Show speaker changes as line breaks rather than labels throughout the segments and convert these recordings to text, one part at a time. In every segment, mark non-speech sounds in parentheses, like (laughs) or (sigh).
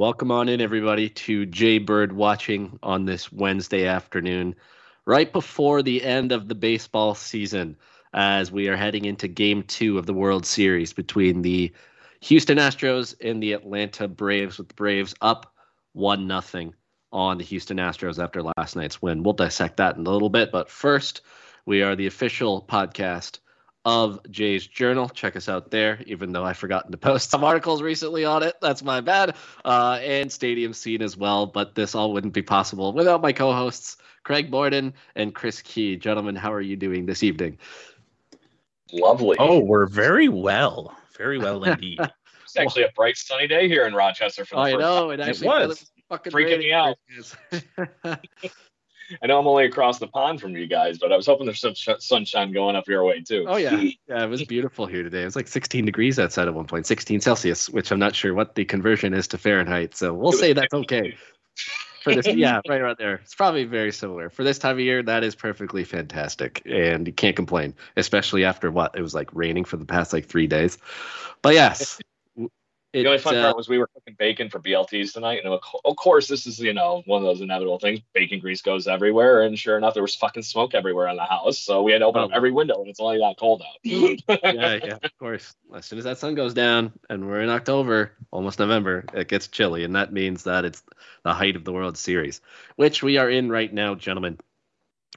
Welcome on in, everybody, to Jay Bird watching on this Wednesday afternoon, right before the end of the baseball season, as we are heading into game two of the World Series between the Houston Astros and the Atlanta Braves, with the Braves up 1 nothing on the Houston Astros after last night's win. We'll dissect that in a little bit, but first, we are the official podcast of Jay's Journal. Check us out there, even though I've forgotten to post some articles recently on it. That's my bad. Uh, and Stadium Scene as well. But this all wouldn't be possible without my co hosts, Craig Borden and Chris Key. Gentlemen, how are you doing this evening?
Lovely.
Oh, we're very well. Very well (laughs) indeed.
it's actually a bright sunny day here in Rochester for the
I
first
know.
time.
It actually
It was.
fucking
Freaking me out. (laughs) I know I'm only across the pond from you guys, but I was hoping there's some sh- sunshine going up your way too.
Oh yeah, (laughs) yeah. It was beautiful here today. It was like 16 degrees outside at one point, 16 Celsius, which I'm not sure what the conversion is to Fahrenheit. So we'll say that's okay for this. Yeah, (laughs) right around there. It's probably very similar for this time of year. That is perfectly fantastic, and you can't complain, especially after what it was like raining for the past like three days. But yes,
The only fun
uh,
part was we were cooking bacon for BLTs tonight, and of course, this is you know one of those inevitable things. Bacon grease goes everywhere, and sure enough, there was fucking smoke everywhere in the house. So we had to open up
Oh.
every window, and it's only that cold out. (laughs)
yeah, yeah, of (laughs) course. As soon as that sun goes down and we're in October, almost November, it gets chilly, and that means that it's the height of the World Series, which we are in right now, gentlemen.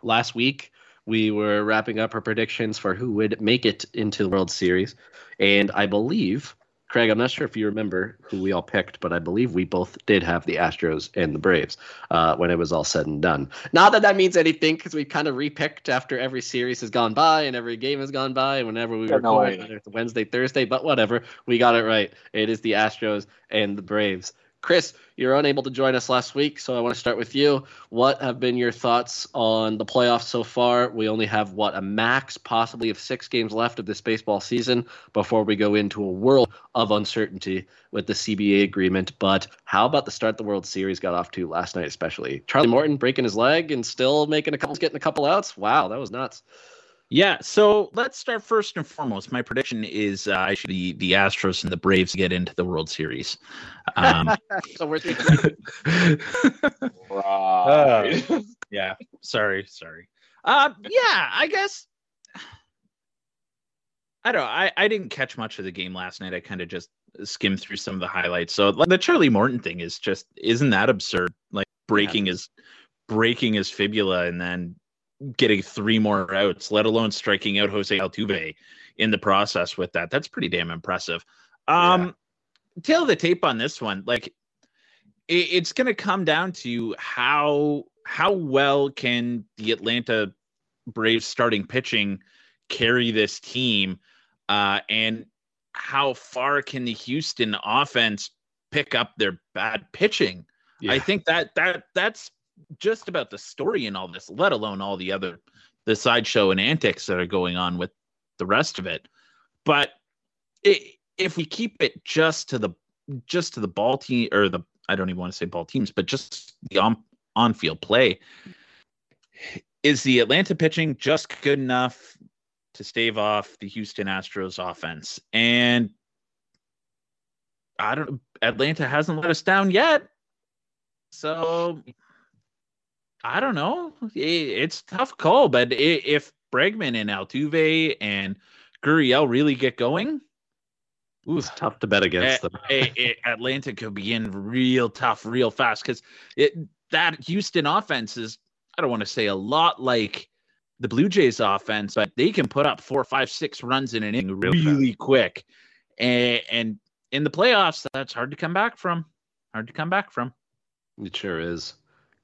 Last week, we were wrapping up our predictions for who would make it into the World Series, and I believe, Craig, I'm not sure if you remember who we all picked, but I believe we both did have the Astros and the Braves uh, when it was all said and done. Not that that means anything, because we kind of repicked after every series has gone by and every game has gone by, and whenever we
Don't
record, whether it's Wednesday, Thursday, but whatever, we got it right. It is the Astros and the Braves. Chris, you're unable to join us last week, so I want to start with you. What have been your thoughts on the playoffs so far? We only have what a max, possibly of six games left of this baseball season before we go into a world of uncertainty with the CBA agreement. But how about the start the World Series got off to last night, especially Charlie Morton breaking his leg and still making a couple, getting a couple outs? Wow, that was nuts.
Yeah, so let's start first and foremost. My prediction is uh, actually the Astros and the Braves get into the World Series. Um, (laughs)
so we're
right. (laughs)
yeah, sorry, sorry. Uh, yeah, I guess. I don't know. I, I didn't catch much of the game last night. I kind of just skimmed through some of the highlights. So like, the Charlie Morton thing is just isn't that absurd? Like breaking his breaking his fibula and then getting three more outs, let alone striking out Jose Altuve in the process with that. That's pretty damn impressive. Um tail of the tape on this one, like it, it's gonna come down to how how well can the Atlanta Braves starting pitching carry this team uh and how far can the Houston offense pick up their bad pitching I think that that that's just about the story and all this, let alone all the other the sideshow and antics that are going on with the rest of it. But it, if we keep it just to the just to the ball team or the I don't even want to say ball teams, but just the on on field play, is the Atlanta pitching just good enough to stave off the Houston Astros offense? And I don't Atlanta hasn't let us down yet. So I don't know. It's tough call, but if Bregman and Altuve and Gurriel really get going,
Ooh, it's tough to bet against eh, them.
Eh, (laughs) eh, Atlanta could be in real tough, real fast because it that Houston offense is I don't want to say a lot like the Blue Jays offense, but they can put up four, five, six runs in an inning really quick. And, and in the playoffs, that's hard to come back from. Hard to come back from.
It sure is.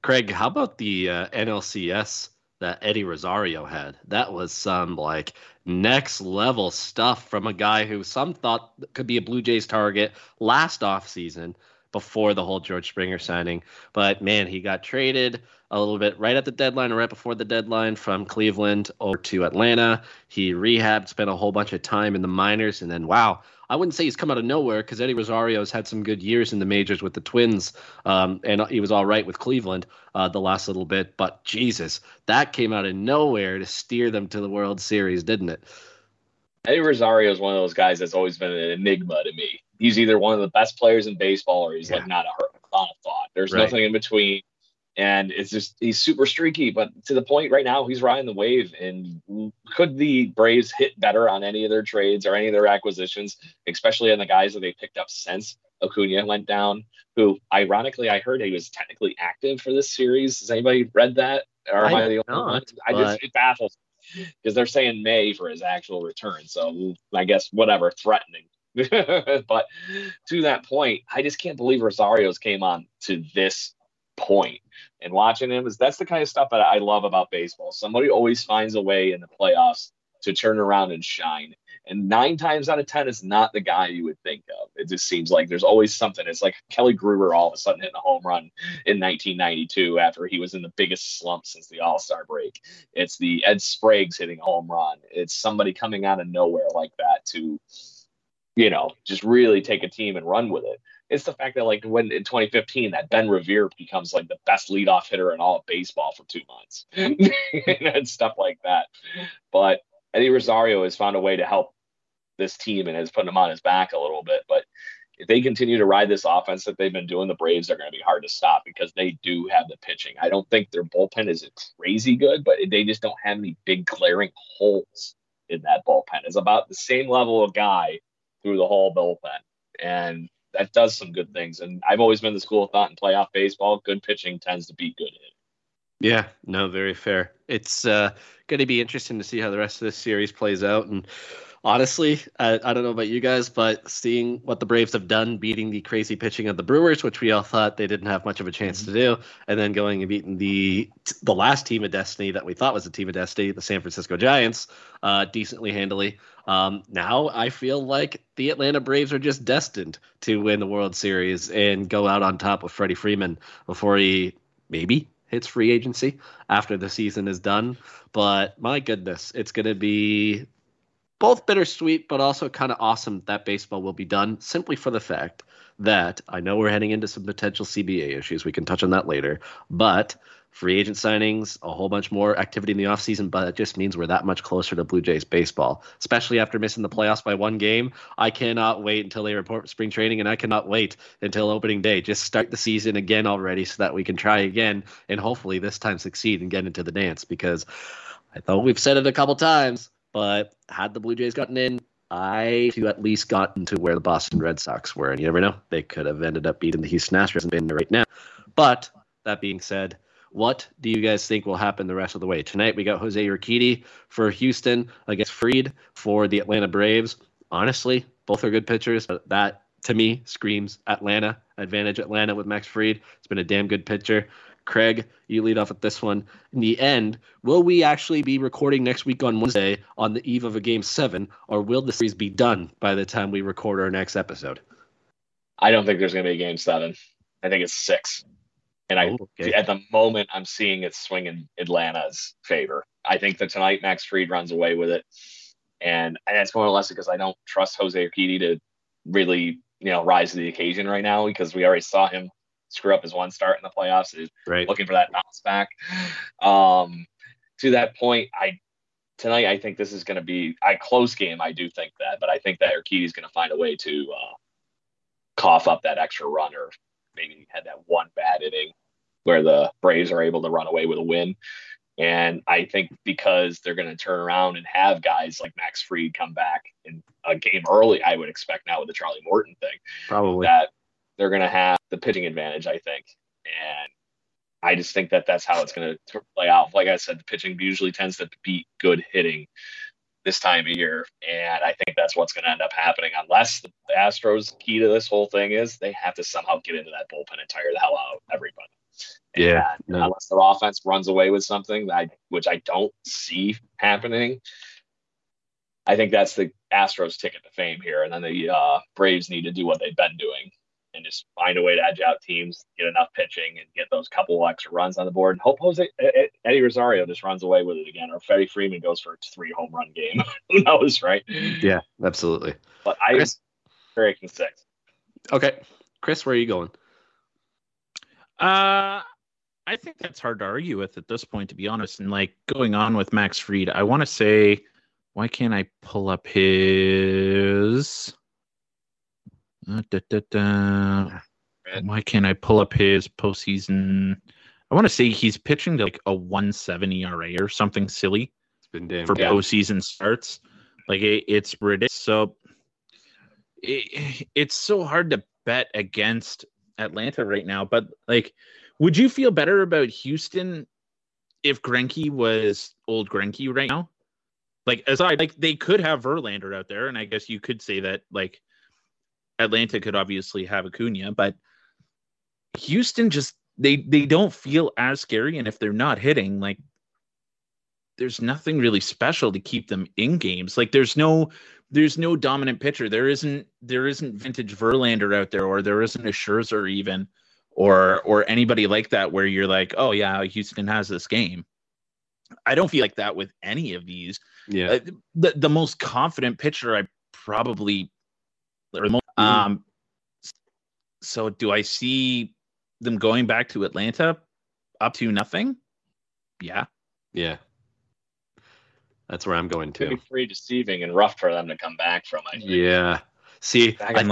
Craig, how about the uh, NLCS that Eddie Rosario had? That was some like next level stuff from a guy who some thought could be a Blue Jays target last offseason before the whole George Springer signing. But man, he got traded a little bit right at the deadline or right before the deadline from Cleveland over to Atlanta. He rehabbed, spent a whole bunch of time in the minors, and then wow, I wouldn't say he's come out of nowhere because Eddie Rosario's had some good years in the majors with the Twins, um, and he was all right with Cleveland uh, the last little bit. But Jesus, that came out of nowhere to steer them to the World Series, didn't it?
Eddie Rosario is one of those guys that's always been an enigma to me. He's either one of the best players in baseball or he's yeah. like not a, not a thought. There's right. nothing in between and it's just he's super streaky. But to the point right now, he's riding the wave. And could the Braves hit better on any of their trades or any of their acquisitions, especially on the guys that they picked up since Acuna went down? Who, ironically, I heard he was technically active for this series. Has anybody read that? Or am I, I the only one? I just it baffles because they're saying May for his actual return. So I guess whatever, threatening. (laughs) but to that point, I just can't believe Rosario's came on to this point. and watching him is that's the kind of stuff that I love about baseball. Somebody always finds a way in the playoffs to turn around and shine. And nine times out of ten is not the guy you would think of. It just seems like there's always something. It's like Kelly Gruber all of a sudden hitting a home run in 1992 after he was in the biggest slump since the All Star break. It's the Ed Sprague's hitting a home run. It's somebody coming out of nowhere like that to, you know, just really take a team and run with it. It's the fact that like when in 2015 that Ben Revere becomes like the best leadoff hitter in all of baseball for two months (laughs) and stuff like that. But Eddie Rosario has found a way to help this team and has put him on his back a little bit. But if they continue to ride this offense that they've been doing, the Braves are going to be hard to stop because they do have the pitching. I don't think their bullpen is crazy good, but they just don't have any big glaring holes in that bullpen. It's about the same level of guy through the whole bullpen. And that does some good things. And I've always been the school of thought in playoff baseball. Good pitching tends to beat good hitting.
Yeah, no, very fair. It's uh, going to be interesting to see how the rest of this series plays out. And honestly, I, I, don't know about you guys, but seeing what the Braves have done, beating the crazy pitching of the Brewers, which we all thought they didn't have much of a chance to do, and then going and beating the the last team of destiny that we thought was a team of destiny, the San Francisco Giants, uh, decently handily. Um, now I feel like the Atlanta Braves are just destined to win the World Series and go out on top with Freddie Freeman before he maybe hits free agency after the season is done. But my goodness, it's going to be both bittersweet, but also kind of awesome that baseball will be done simply for the fact that I know we're heading into some potential CBA issues. We can touch on that later. But free agent signings, a whole bunch more activity in the offseason, but it just means we're that much closer to Blue Jays baseball, especially after missing the playoffs by one game. I cannot wait until they report spring training, and I cannot wait until opening day. Just start the season again already so that we can try again and hopefully this time succeed and get into the dance because I thought we've said it a couple times, but had the Blue Jays gotten in, I to at least gotten to where the Boston Red Sox were, and you never know, they could have ended up beating the Houston Astros and been there right now. But that being said, what do you guys think will happen the rest of the way? Tonight we got Jose Urquidy for Houston against Fried for the Atlanta Braves. Honestly, both are good pitchers, but that to me screams Atlanta advantage. Atlanta with Max Fried. It's been a damn good pitcher. Craig, you lead off with this one. In the end, will we actually be recording next week on Wednesday on the eve of a game seven, or will the series be done by the time we record our next episode?
I don't think there's going to be a game seven. I think it's six. And I,
Oh, okay.
at the moment, I'm seeing it swing in Atlanta's favor. I think that tonight Max Fried runs away with it, and and it's more or less because I don't trust Jose Urquidy to really, you know, rise to the occasion right now because we already saw him screw up his one start in the playoffs. is
Right.
looking for that bounce back. Um, to that point, I tonight I think this is going to be a close game. I do think that, but I think that Urquidy's going to find a way to uh, cough up that extra run, or maybe had that one bad inning where the Braves are able to run away with a win. And I think because they're going to turn around and have guys like Max Fried come back in a game early, I would expect now with the Charlie Morton thing
Probably.
that they're going to have the pitching advantage, I think. And I just think that that's how it's going to play out. Like I said, the pitching usually tends to beat good hitting this time of year. And I think that's what's going to end up happening unless the Astros' key to this whole thing is they have to somehow get into that bullpen and tire the hell out of everybody.
Yeah,
And. Unless their offense runs away with something that I, which I don't see happening. I think that's the Astros ticket to fame here. And then the uh, Braves need to do what they've been doing and just find a way to edge out teams, get enough pitching, and get those couple extra runs on the board. And hope Jose Eddie Rosario just runs away with it again, or Freddie Freeman goes for a three home run game. (laughs) Who knows, right?
Yeah, absolutely.
But I
Chris?
very six.
Okay. Chris, where are you going?
Uh, I think that's hard to argue with at this point, to be honest. And like going on with Max Fried, I want to say, why can't I pull up his? Uh, da, da, da. Why can't I pull up his postseason? I want to say he's pitching to like a 170 ERA or something silly
It's been damn
for. Postseason starts. Like it, it's ridiculous. So it, it's so hard to bet against Atlanta right now. But like, would you feel better about Houston if Greinke was old Greinke right now? Like aside, like they could have Verlander out there, and I guess you could say that like Atlanta could obviously have Acuna, but Houston just they they don't feel as scary, and if they're not hitting, like there's nothing really special to keep them in games. Like there's no there's no dominant pitcher. There isn't there isn't vintage Verlander out there, or there isn't a Scherzer even, or or anybody like that where you're like, oh yeah, Houston has this game. I don't feel like that with any of these.
Yeah.
Uh, the the most confident pitcher I probably or the most, um so do I see them going back to Atlanta up to nothing? Yeah.
Yeah. That's where I'm going
Could
to.
be free deceiving and rough for them to come back from. I think.
Yeah. See,
Back
I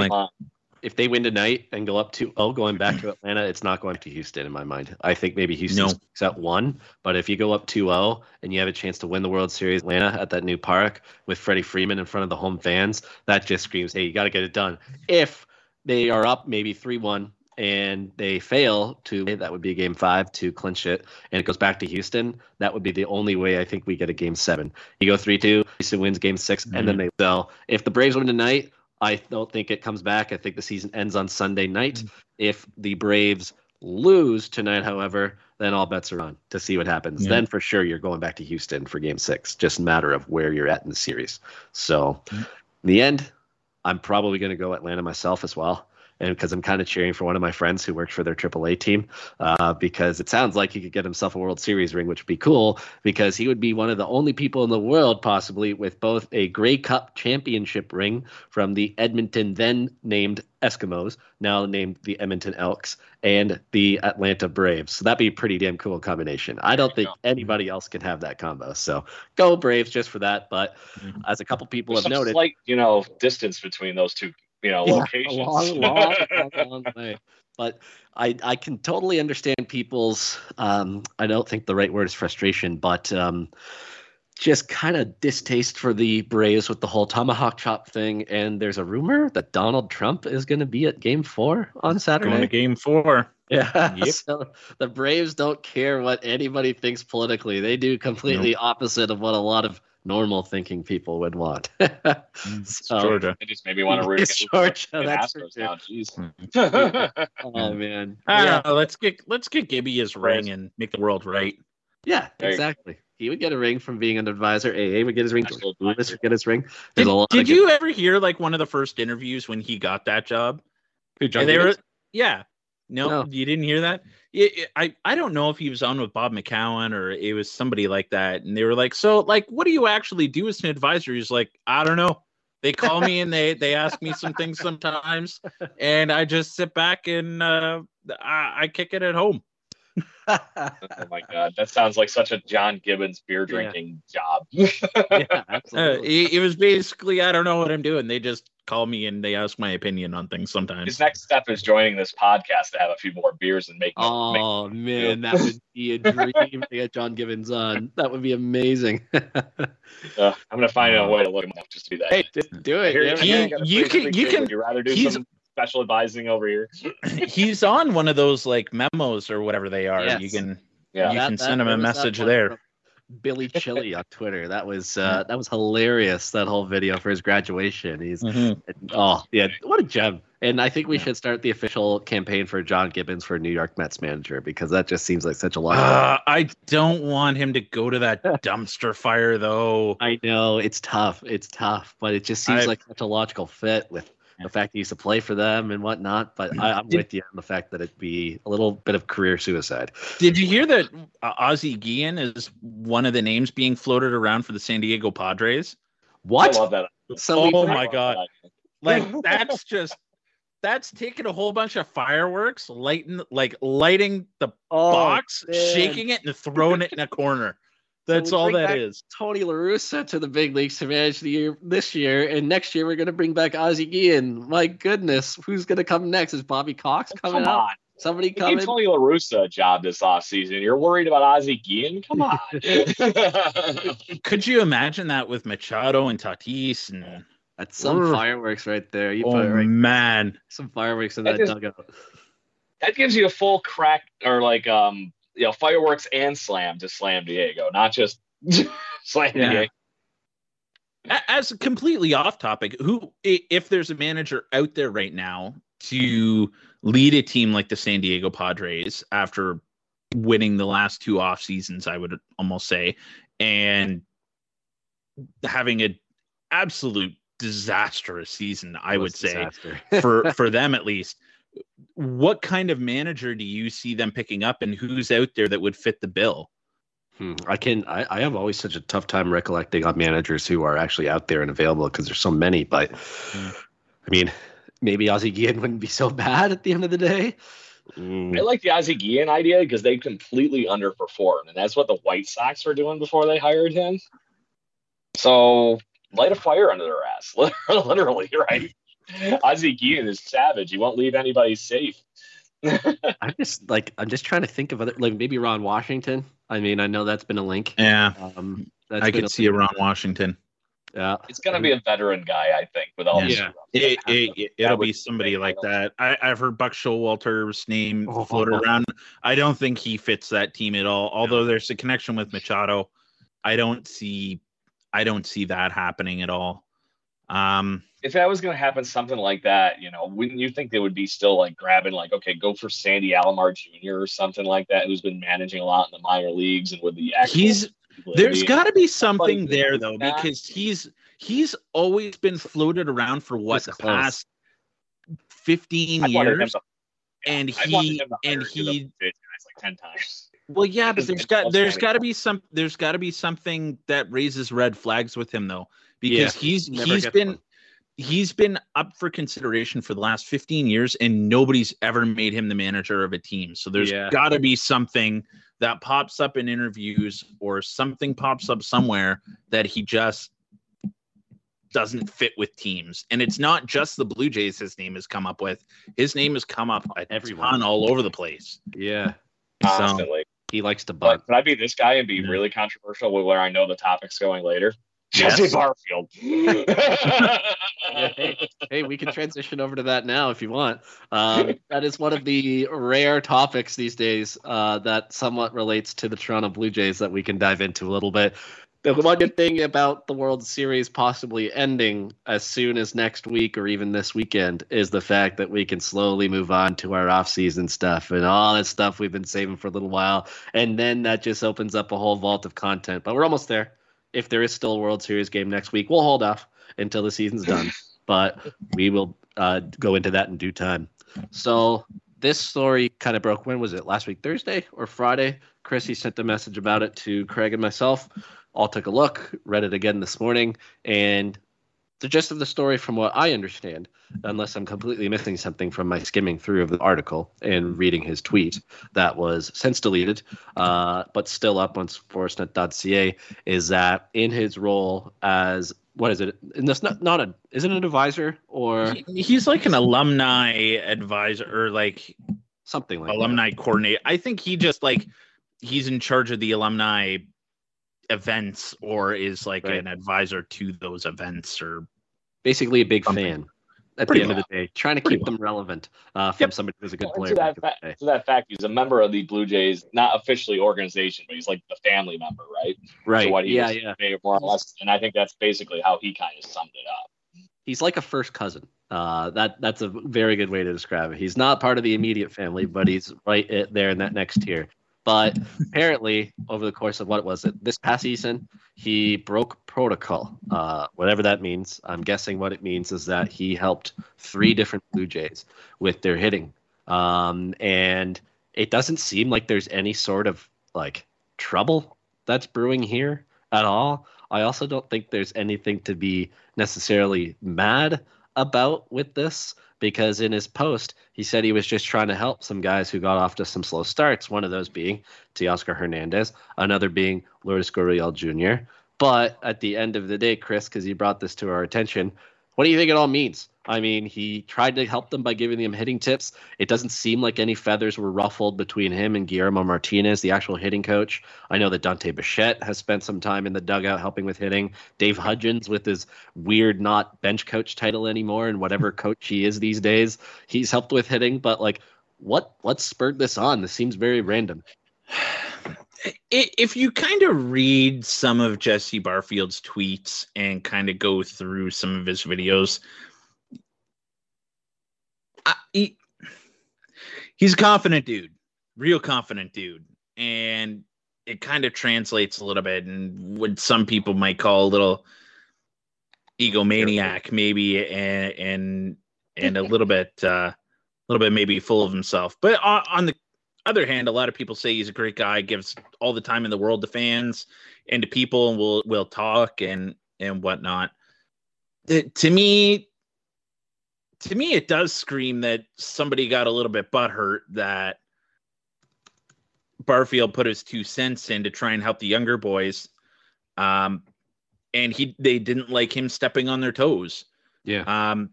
in
think
the line.
if they win tonight and go up to oh going back to Atlanta, it's not going to Houston in my mind. I think maybe Houston
No.
at one, but if you go up 2-0 and you have a chance to win the World Series Atlanta at that new park with Freddie Freeman in front of the home fans, that just screams, hey, you got to get it done. If they are up maybe 3-1 and they fail to that would be game 5 to clinch it and it goes back to Houston, that would be the only way I think we get a game 7. You go 3-2, Houston wins game 6 and then mm-hmm. they sell. If the Braves win tonight, I don't think it comes back. I think the season ends on Sunday night. Hmm. If the Braves lose tonight, however, then all bets are on to see what happens.
Yeah.
Then for sure you're going back to Houston for game six. Just a matter of where you're at in the series. So hmm. in the end, I'm probably going to go Atlanta myself as well. And because I'm kind of cheering for one of my friends who works for their AAA team, uh, because it sounds like he could get himself a World Series ring, which would be cool because he would be one of the only people in the world possibly with both a Grey Cup championship ring from the Edmonton then named Eskimos, now named the Edmonton Elks, and the Atlanta Braves. So that'd be a pretty damn cool combination. I don't think anybody else can have that combo. So go Braves just for that. But
Mhm.
as a couple people
There's
have
some
noted,
slight, you know, distance between those two, you know,
yeah, (laughs)
locations.
A long, long, (laughs) long, long way. But I, I can totally understand people's, um, I don't think the right word is frustration, but um, just kind of distaste for the Braves with the whole tomahawk chop thing. And there's a rumor that Donald Trump is going to be at game four on Saturday.
Going to game four. (laughs)
Yeah.
Yep.
So the Braves don't care what anybody thinks politically. They do completely opposite of what a lot of normal thinking people would want. (laughs)
It's
So-
Georgia.
I just maybe want to root
It's
against
Georgia,
the
that's
Astros now. Jeez.
Hmm. (laughs)
oh man.
Ah,
Yeah.
let's get let's get Gibby his ring and make the world right.
Yeah,
There
exactly. He would get a ring from being an advisor. AA would get his ring.
National
Lewis would get his ring. There's
Did, did
of good-
you ever hear like one of the first interviews when he got that job?
Who, John
they were yeah. No,
No.
you didn't hear that. It, I I don't know if he was on with Bob McCown or it was somebody like that, and they were like, "So, like, what do you actually do as an advisor?" He's like, "I don't know. They call me and they they ask me some things sometimes, and I just sit back and uh, I, I kick it at home."
Oh my god, that sounds like such a John Gibbons beer drinking job. (laughs)
yeah,
Uh, it, it was basically, I don't know what I'm doing. They just call me and they ask my opinion on things sometimes.
His next step is joining this podcast to have a few more beers and make. make
Oh man, that would be a dream (laughs) to get John Gibbons on. That would be amazing. (laughs)
uh, I'm gonna find a way to look him up just to do that.
hey, just do it.
Here-
yeah.
He-
here I got a
you can- You can.
Would you rather do
he's-
some special advising over here? (clears throat)
He's on one of those like memos or whatever they are.
Yes.
You can
Yeah.
You can send him a
there was that
message there.
Billy Chili on (laughs) Twitter. That was uh, that was hilarious. That whole video for his graduation. He's oh yeah, what a gem. And I think we
Yeah.
should start the official campaign for John Gibbons for New York Mets manager because that just seems like such a lot.
Uh, I don't want him to go to that (laughs) dumpster fire though.
I know it's tough. It's tough, but it just seems
I-
like such a logical fit with
Yeah.
The fact that he used to play for them and whatnot. But I, I'm
Did-
with you on the fact that it'd be a little bit of career suicide.
Did you hear that uh, Ozzie Guillen is one of the names being floated around for the San Diego Padres?
What?
I love that.
So
Oh my God. Like that's just that's taking a whole bunch of fireworks, lighting like lighting the
Oh,
box,
man.
shaking it, and throwing it in a corner.
So
That's all
bring
that
back
is.
Tony La Russa to the big leagues to manage the year this year, and next year we're gonna bring back Ozzie Guillen. My goodness, who's gonna come next? Is Bobby Cox coming
Come
out?
on.
Somebody
You gave
coming?
Tony La Russa a job this offseason. You're worried about Ozzie Guillen? Come on. (laughs) (laughs)
Could you imagine that with Machado and Tatis and
That's some
Urgh.
fireworks right there. You
oh
put right,
man,
some fireworks in
That
that
is-
dugout.
that gives you a full crack or like um you know fireworks and slam to slam Diego, not just (laughs) slam
Yeah.
Diego.
A- as completely off topic, who if there's a manager out there right now to lead a team like the San Diego Padres after winning the last two off seasons, I would almost say, and having an absolute disastrous season, I would say
disaster.
for (laughs) for them at least. What kind of manager do you see them picking up, and who's out there that would fit the bill?
Hmm, I can. I, I have always such a tough time recollecting on managers who are actually out there and available because there's so many. But
Mm.
I mean, maybe Ozzie Guillen wouldn't be so (laughs) bad at the end of the day.
I like the Ozzie Guillen idea because they completely underperformed, and that's what the White Sox were doing before they hired him. So light a fire under their ass, (laughs) literally, right? (laughs) Ozzie Guillen is savage. He won't leave anybody safe. (laughs)
I'm just like I'm just trying to think of other like maybe Ron Washington. I mean, I know that's been a link.
Yeah,
Um, that's
I
been
could see a Ron Washington.
Yeah,
It's gonna be a veteran guy, I think, with all
Yeah.
these.
It, it, it, it'll be
be
somebody
great.
like that. I, I've heard Buck Showalter's name (laughs)
Oh.
floated around. I don't think he fits that team at all. Although there's a connection with Machado, I don't see, I don't see that happening at all. Um,
if that was going to happen, something like that, you know, wouldn't you think they would be still like grabbing, like, okay, go for Sandy Alomar Jr. or something like that, who's been managing a lot in the minor leagues and with the actual
he's there's got to be something
Somebody
there though
that.
because he's he's always been floated around for what the past 15
I
years
to-
and he and
hire
he
like ten times.
Well, yeah, but
Because
there's
it's
got there's got to be some there's got to be something that raises red flags with him though, because
Yeah,
he's he's been
one.
He's been up for consideration for the last 15 years, and nobody's ever made him the manager of a team. So there's
Yeah.
got to be something that pops up in interviews or something pops up somewhere that he just doesn't fit with teams. And it's not just the Blue Jays his name has come up with. His name has come up a
Everyone.
ton all over the place.
yeah.
Constantly.
He likes to bunt.
But could I be this guy and be
Yeah.
really controversial with where I know the topic's going later?
Yes.
Jesse Barfield.
hey, (laughs) (laughs) hey, we can transition over to that now if you want. Um, that is one of the rare topics these days uh, that somewhat relates to the Toronto Blue Jays that we can dive into a little bit. The one good thing about the World Series possibly ending as soon as next week or even this weekend is the fact that we can slowly move on to our off-season stuff and all that stuff we've been saving for a little while, and then that just opens up a whole vault of content. But we're almost there. If there is still a World Series game next week, we'll hold off until the season's done. (laughs) but we will uh, go into that in due time. So this story kind of broke. When was it? Last week, Thursday or Friday? Chrissy sent a message about it to Craig and myself. All took a look, read it again this morning, and the gist of the story, from what I understand, unless I'm completely missing something from my skimming through of the article and reading his tweet that was since deleted, uh, but still up on sportsnet.ca, is that in his role as what is it? And that's not not a is it an advisor or
he, he's like an alumni advisor or like
something like
alumni
that.
coordinator. I think he just like he's in charge of the alumni events or is like right. an advisor to those events or
basically a big something. fan at Pretty the end well. of the day, trying to Pretty keep well. them relevant uh, from yep. somebody who's a good player.
To that, fa- to that, fact, he's a member of the Blue Jays, not officially organization, but he's like the family member, right?
Right. So
what he
yeah, yeah.
More or less, and I think that's basically how he kind of summed it up.
He's like a first cousin. Uh, that that's a very good way to describe it. He's not part of the immediate family, but he's right there in that next tier. But apparently, over the course of what was it this past season, he broke protocol, uh, whatever that means. I'm guessing what it means is that he helped three different Blue Jays with their hitting, um, and it doesn't seem like there's any sort of like trouble that's brewing here at all. I also don't think there's anything to be necessarily mad about with this because in his post he said he was just trying to help some guys who got off to some slow starts. One of those being Teoscar Hernandez, another being Lourdes Gurriel Jr. But at the end of the day, Chris, because you brought this to our attention, what do you think it all means? I mean, he tried to help them by giving them hitting tips. It doesn't seem like any feathers were ruffled between him and Guillermo Martinez, the actual hitting coach. I know that Dante Bichette has spent some time in the dugout helping with hitting. Dave Hudgens, with his weird not bench coach title anymore and whatever (laughs) coach he is these days, he's helped with hitting. But like, what what spurred this on? This seems very random.
If you kind of read some of Jesse Barfield's tweets and kind of go through some of his videos, he, he's a confident dude, real confident dude, and it kind of translates a little bit, and what some people might call a little egomaniac, maybe, and and and a little bit, uh, a little bit maybe full of himself. But on, on the other hand, a lot of people say he's a great guy, gives all the time in the world to fans and to people, and we'll we'll talk and and whatnot. To me, to me, it does scream that somebody got a little bit butthurt that Barfield put his two cents in to try and help the younger boys. Um, and he they didn't like him stepping on their toes.
Yeah.
Um,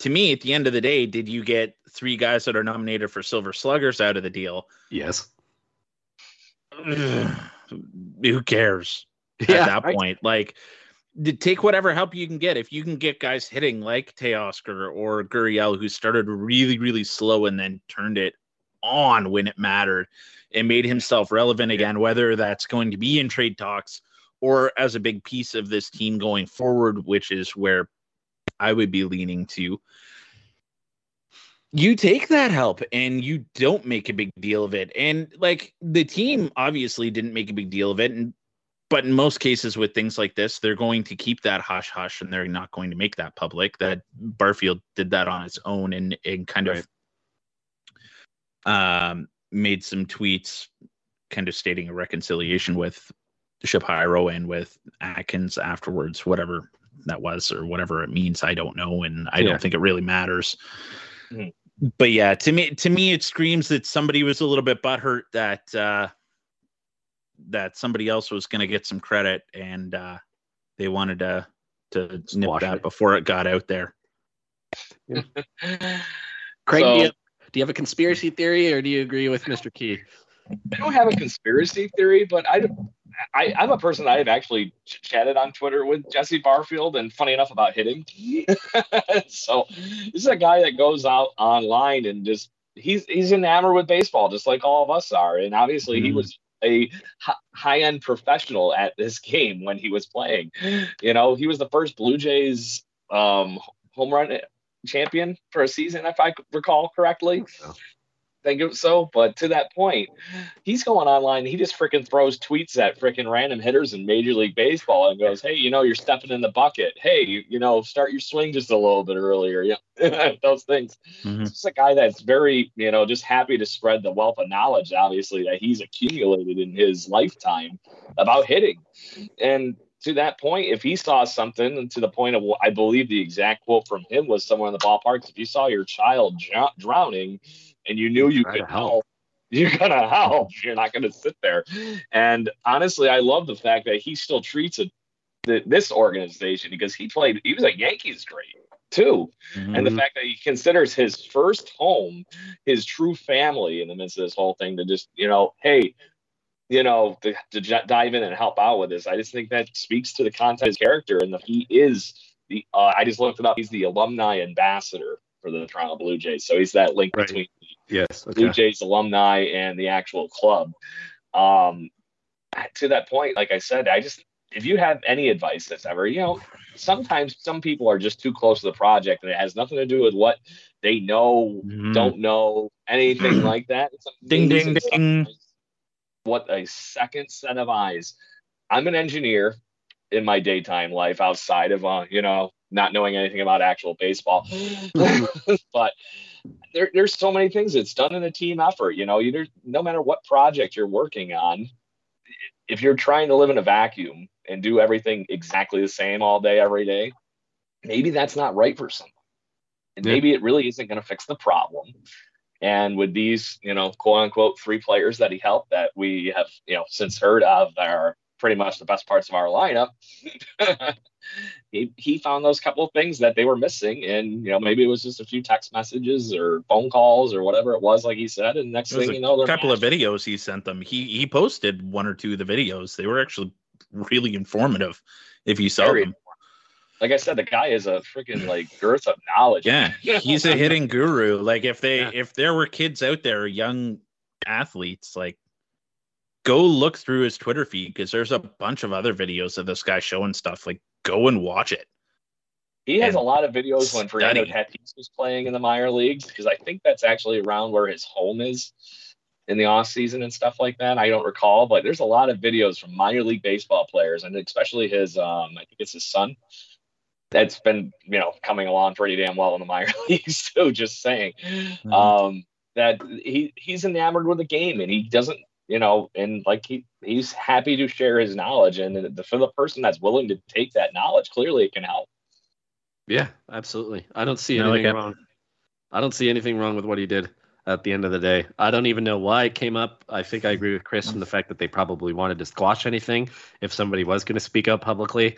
to me, at the end of the day, did you get three guys that are nominated for Silver Sluggers out of the deal?
Yes.
Who cares yeah, at that right. point? Like take whatever help you can get. If you can get guys hitting like Teoscar or Gurriel, who started really, really slow and then turned it on when it mattered and made himself relevant again, whether that's going to be in trade talks or as a big piece of this team going forward, which is where I would be leaning to. You take that help and you don't make a big deal of it. And like the team obviously didn't make a big deal of it. And but in most cases with things like this they're going to keep that hush hush and they're not going to make that public that barfield did that on its own and, and kind right. of um, made some tweets kind of stating a reconciliation with Shapiro and with Atkins afterwards, whatever that was or whatever it means. I don't know, and I yeah. don't think it really matters. Mm-hmm. But yeah, to me, to me, it screams that somebody was a little bit butthurt that uh, that somebody else was going to get some credit and uh, they wanted to to nip that it. before it got out there.
Yeah. (laughs) Craig, so, do, you have, do you have a conspiracy theory or do you agree with Mr. Key?
I don't have a conspiracy theory, but I, I am a person I've actually ch- chatted on Twitter with Jesse Barfield, and funny enough about hitting. (laughs) so this is a guy that goes out online and just he's he's enamored with baseball, just like all of us are. And obviously, mm-hmm. he was a high end professional at this game when he was playing. You know, he was the first Blue Jays um, home run champion for a season, if I recall correctly. Think it so, but to that point, he's going online. He just freaking throws tweets at freaking random hitters in Major League Baseball and goes, "Hey, you know, you're stepping in the bucket. Hey, you, you know, start your swing just a little bit earlier." Yeah, (laughs) those things. Mm-hmm. It's a guy that's very, you know, just happy to spread the wealth of knowledge, obviously, that he's accumulated in his lifetime about hitting. And to that point, if he saw something, and to the point of I believe the exact quote from him was somewhere in the ballpark, if you saw your child drowning and you knew you could help, (laughs) you're gonna help. You're not gonna sit there. And honestly, I love the fact that he still treats it this organization because he played. He was a Yankees great too, mm-hmm. and the mm-hmm. fact that he considers his first home his true family in the midst of this whole thing to just you know, hey, you know, to, to dive in and help out with this. I just think that speaks to the content of his character and that he is the. Uh, I just looked it up. He's the alumni ambassador for the Toronto Blue Jays. So he's that link right. between
yes,
okay. Blue Jays alumni and the actual club. Um, to that point, like I said, I just if you have any advice that's ever, you know, sometimes some people are just too close to the project and it has nothing to do with what they know, mm-hmm. don't know, anything (clears throat) like that.
ding ding ding
what a second set of eyes. I'm an engineer in my daytime life outside of uh, you know not knowing anything about actual baseball (laughs) (laughs) but there, there's so many things. It's done in a team effort you know no matter what project you're working on if you're trying to live in a vacuum and do everything exactly the same all day every day maybe that's not right for someone. And maybe it really isn't going to fix the problem. And with these, you know, quote unquote, three players that he helped that we have, you know, since heard of that are pretty much the best parts of our lineup, (laughs) he, he found those couple of things that they were missing. And, you know, maybe it was just a few text messages or phone calls or whatever it was, like he said. And next thing you know,
a couple of videos he sent them. He he posted one or two of the videos. They were actually really informative if you saw Very them
like I said, the guy is a freaking like girth of knowledge.
Yeah, he's a (laughs) hitting guru. Like if they yeah. if there were kids out there, young athletes, like go look through his Twitter feed because there's a bunch of other videos of this guy showing stuff. Like go and watch it.
He has a lot of videos when Fernando Tatis was playing in the minor leagues because I think that's actually around where his home is in the off season and stuff like that. I don't recall, but there's a lot of videos from minor league baseball players and especially his um I think it's his son that's been you know coming along pretty damn well in the minor (laughs) leagues too. Just saying mm-hmm. um, that he he's enamored with the game and he doesn't you know and like he he's happy to share his knowledge and the, for the person that's willing to take that knowledge, clearly it can help.
Yeah, absolutely. I don't see anything like wrong. I don't see anything wrong with what he did at the end of the day. I don't even know why it came up. I think I agree with Chris in the fact that they probably wanted to squash anything if somebody was going to speak up publicly.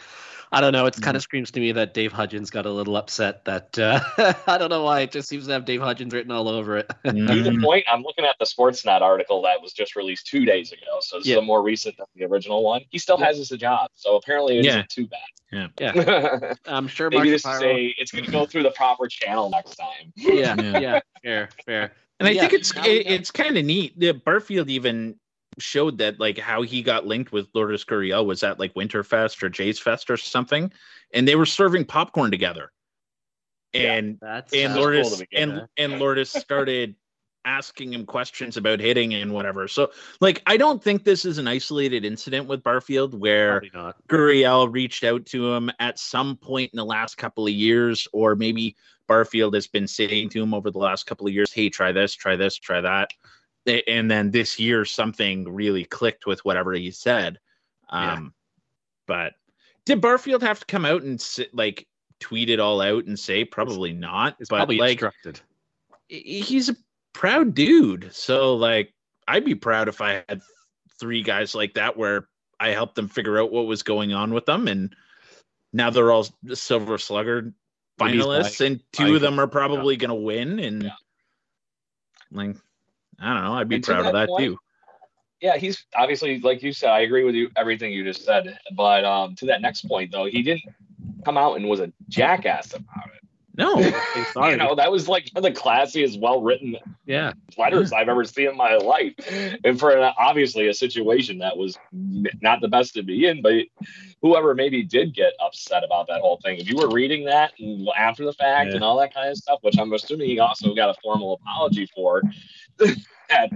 I don't know. It kind of mm-hmm. screams to me that Dave Hudgens got a little upset. That uh, (laughs) I don't know why it just seems to have Dave Hudgens written all over it. (laughs)
to the mm-hmm. point, I'm looking at the Sportsnet article that was just released two days ago, so it's yeah. more recent than the original one. He still yeah. has his job, so apparently it yeah. not too bad.
Yeah, yeah. (laughs) I'm sure.
Maybe this is a, it's going to go through the proper channel next time.
Yeah, yeah, yeah. fair, fair.
And I think it's it, it's kind of neat. The Barfield even showed that like how he got linked with Lourdes Gurriel was at like Winterfest or Jays Fest or something, and they were serving popcorn together. And yeah, and Lourdes cool and and Lourdes started asking him questions about hitting and whatever. So like I don't think this is an isolated incident with Barfield where Gurriel reached out to him at some point in the last couple of years, or maybe Barfield has been saying to him over the last couple of years, hey, try this, try this, try that and then this year something really clicked with whatever he said. Um, yeah. But did Barfield have to come out and sit, like tweet it all out and say probably
it's,
not?
It's
but
probably
like,
instructed.
He's a proud dude, so like I'd be proud if I had three guys like that where I helped them figure out what was going on with them, and now they're all Silver Slugger finalists, and two of them are probably yeah. going to win, and yeah. like I don't know. I'd be and proud of that point, too.
Yeah, he's obviously like you said. I agree with you everything you just said. But um, to that next point though, he didn't come out and was a jackass about it.
No, (laughs)
you know that was like one of the classiest, well written
yeah
letters I've ever seen in my life, and for an, obviously a situation that was not the best to be in. But whoever maybe did get upset about that whole thing, if you were reading that after the fact yeah. and all that kind of stuff, which I'm assuming he also got a formal apology for, (laughs) that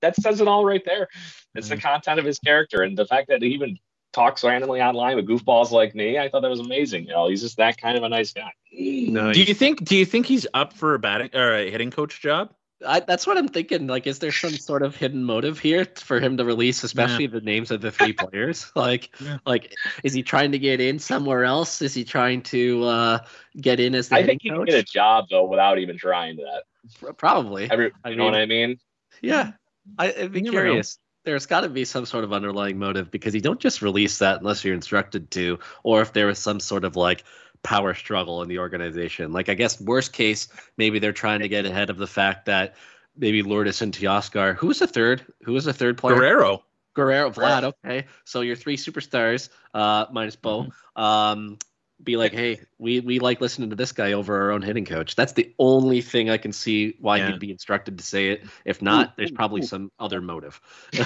that says it all right there. It's the mm-hmm. content of his character and the fact that he even talks randomly online with goofballs like me. I thought that was amazing. You know, he's just that kind of a nice guy.
No, do you think? Do you think he's up for a batting or a hitting coach job?
I, that's what I'm thinking. Like, is there some sort of hidden motive here for him to release, especially yeah. the names of the three (laughs) players? Like, yeah. like, is he trying to get in somewhere else? Is he trying to uh, get in as the
I think he coach? can get a job though without even trying to that.
Probably.
Every, I you mean, know what I mean?
Yeah, I, would be curious there's got to be some sort of underlying motive because you don't just release that unless you're instructed to, or if there was some sort of like power struggle in the organization. Like I guess worst case, maybe they're trying to get ahead of the fact that maybe Lourdes and Teoscar. Who was the third? Who was the third player?
Guerrero.
Guerrero, Vlad. Okay, so your three superstars, uh, minus Bo. Mm-hmm. Um, be like, hey, we we like listening to this guy over our own hitting coach. That's the only thing I can see why yeah. he'd be instructed to say it. If not, there's probably some other motive. (laughs)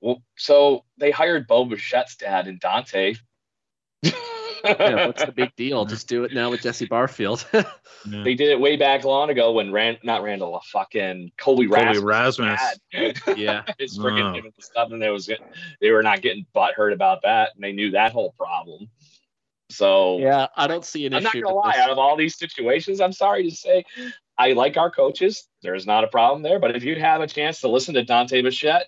well, so they hired Bo Bichette's dad and Dante. (laughs)
yeah, what's the big deal? Just do it now with Jesse Barfield. (laughs)
yeah. They did it way back long ago when Rand, not Randall, uh, fucking Colby,
Colby Rasmus.
yeah,
it's freaking oh. giving the stuff, and they was they were not getting butthurt about that, and they knew that whole problem. So
yeah, I don't see an
I'm
issue.
I'm not gonna lie. This. Out of all these situations, I'm sorry to say, I like our coaches. There's not a problem there. But if you have a chance to listen to Dante Bichette,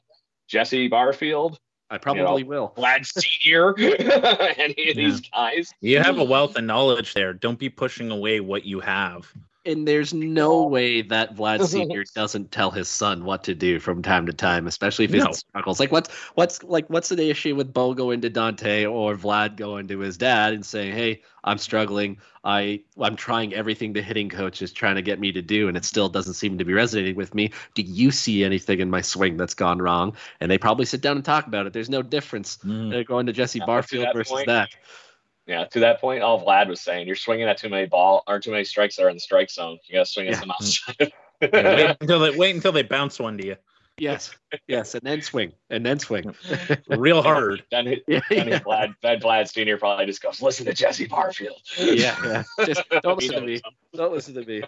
Jesse Barfield,
I probably you know, will.
Vlad Senior, (laughs) any of yeah. these guys.
You have a wealth of knowledge there. Don't be pushing away what you have
and there's no way that Vlad (laughs) Senior doesn't tell his son what to do from time to time, especially if he no. struggles. Like what's what's like what's the issue with Bo going to Dante or Vlad going to his dad and saying, "Hey, I'm struggling. I I'm trying everything the hitting coach is trying to get me to do, and it still doesn't seem to be resonating with me. Do you see anything in my swing that's gone wrong?" And they probably sit down and talk about it. There's no difference. Mm. Going to Jesse yeah, Barfield versus point. that
yeah, to that point, all Vlad was saying, you're swinging at too many ball or too many strikes that are in the strike zone. You got to swing at some outside. (laughs)
wait until they wait until they bounce one to you.
Yes, yes, and then swing, and then swing, (laughs)
real hard. (laughs)
then, yeah, then yeah. Vlad, then Vlad Senior probably just goes, "Listen to Jesse Barfield."
yeah, (laughs) yeah. Just don't listen to me. Don't listen to me.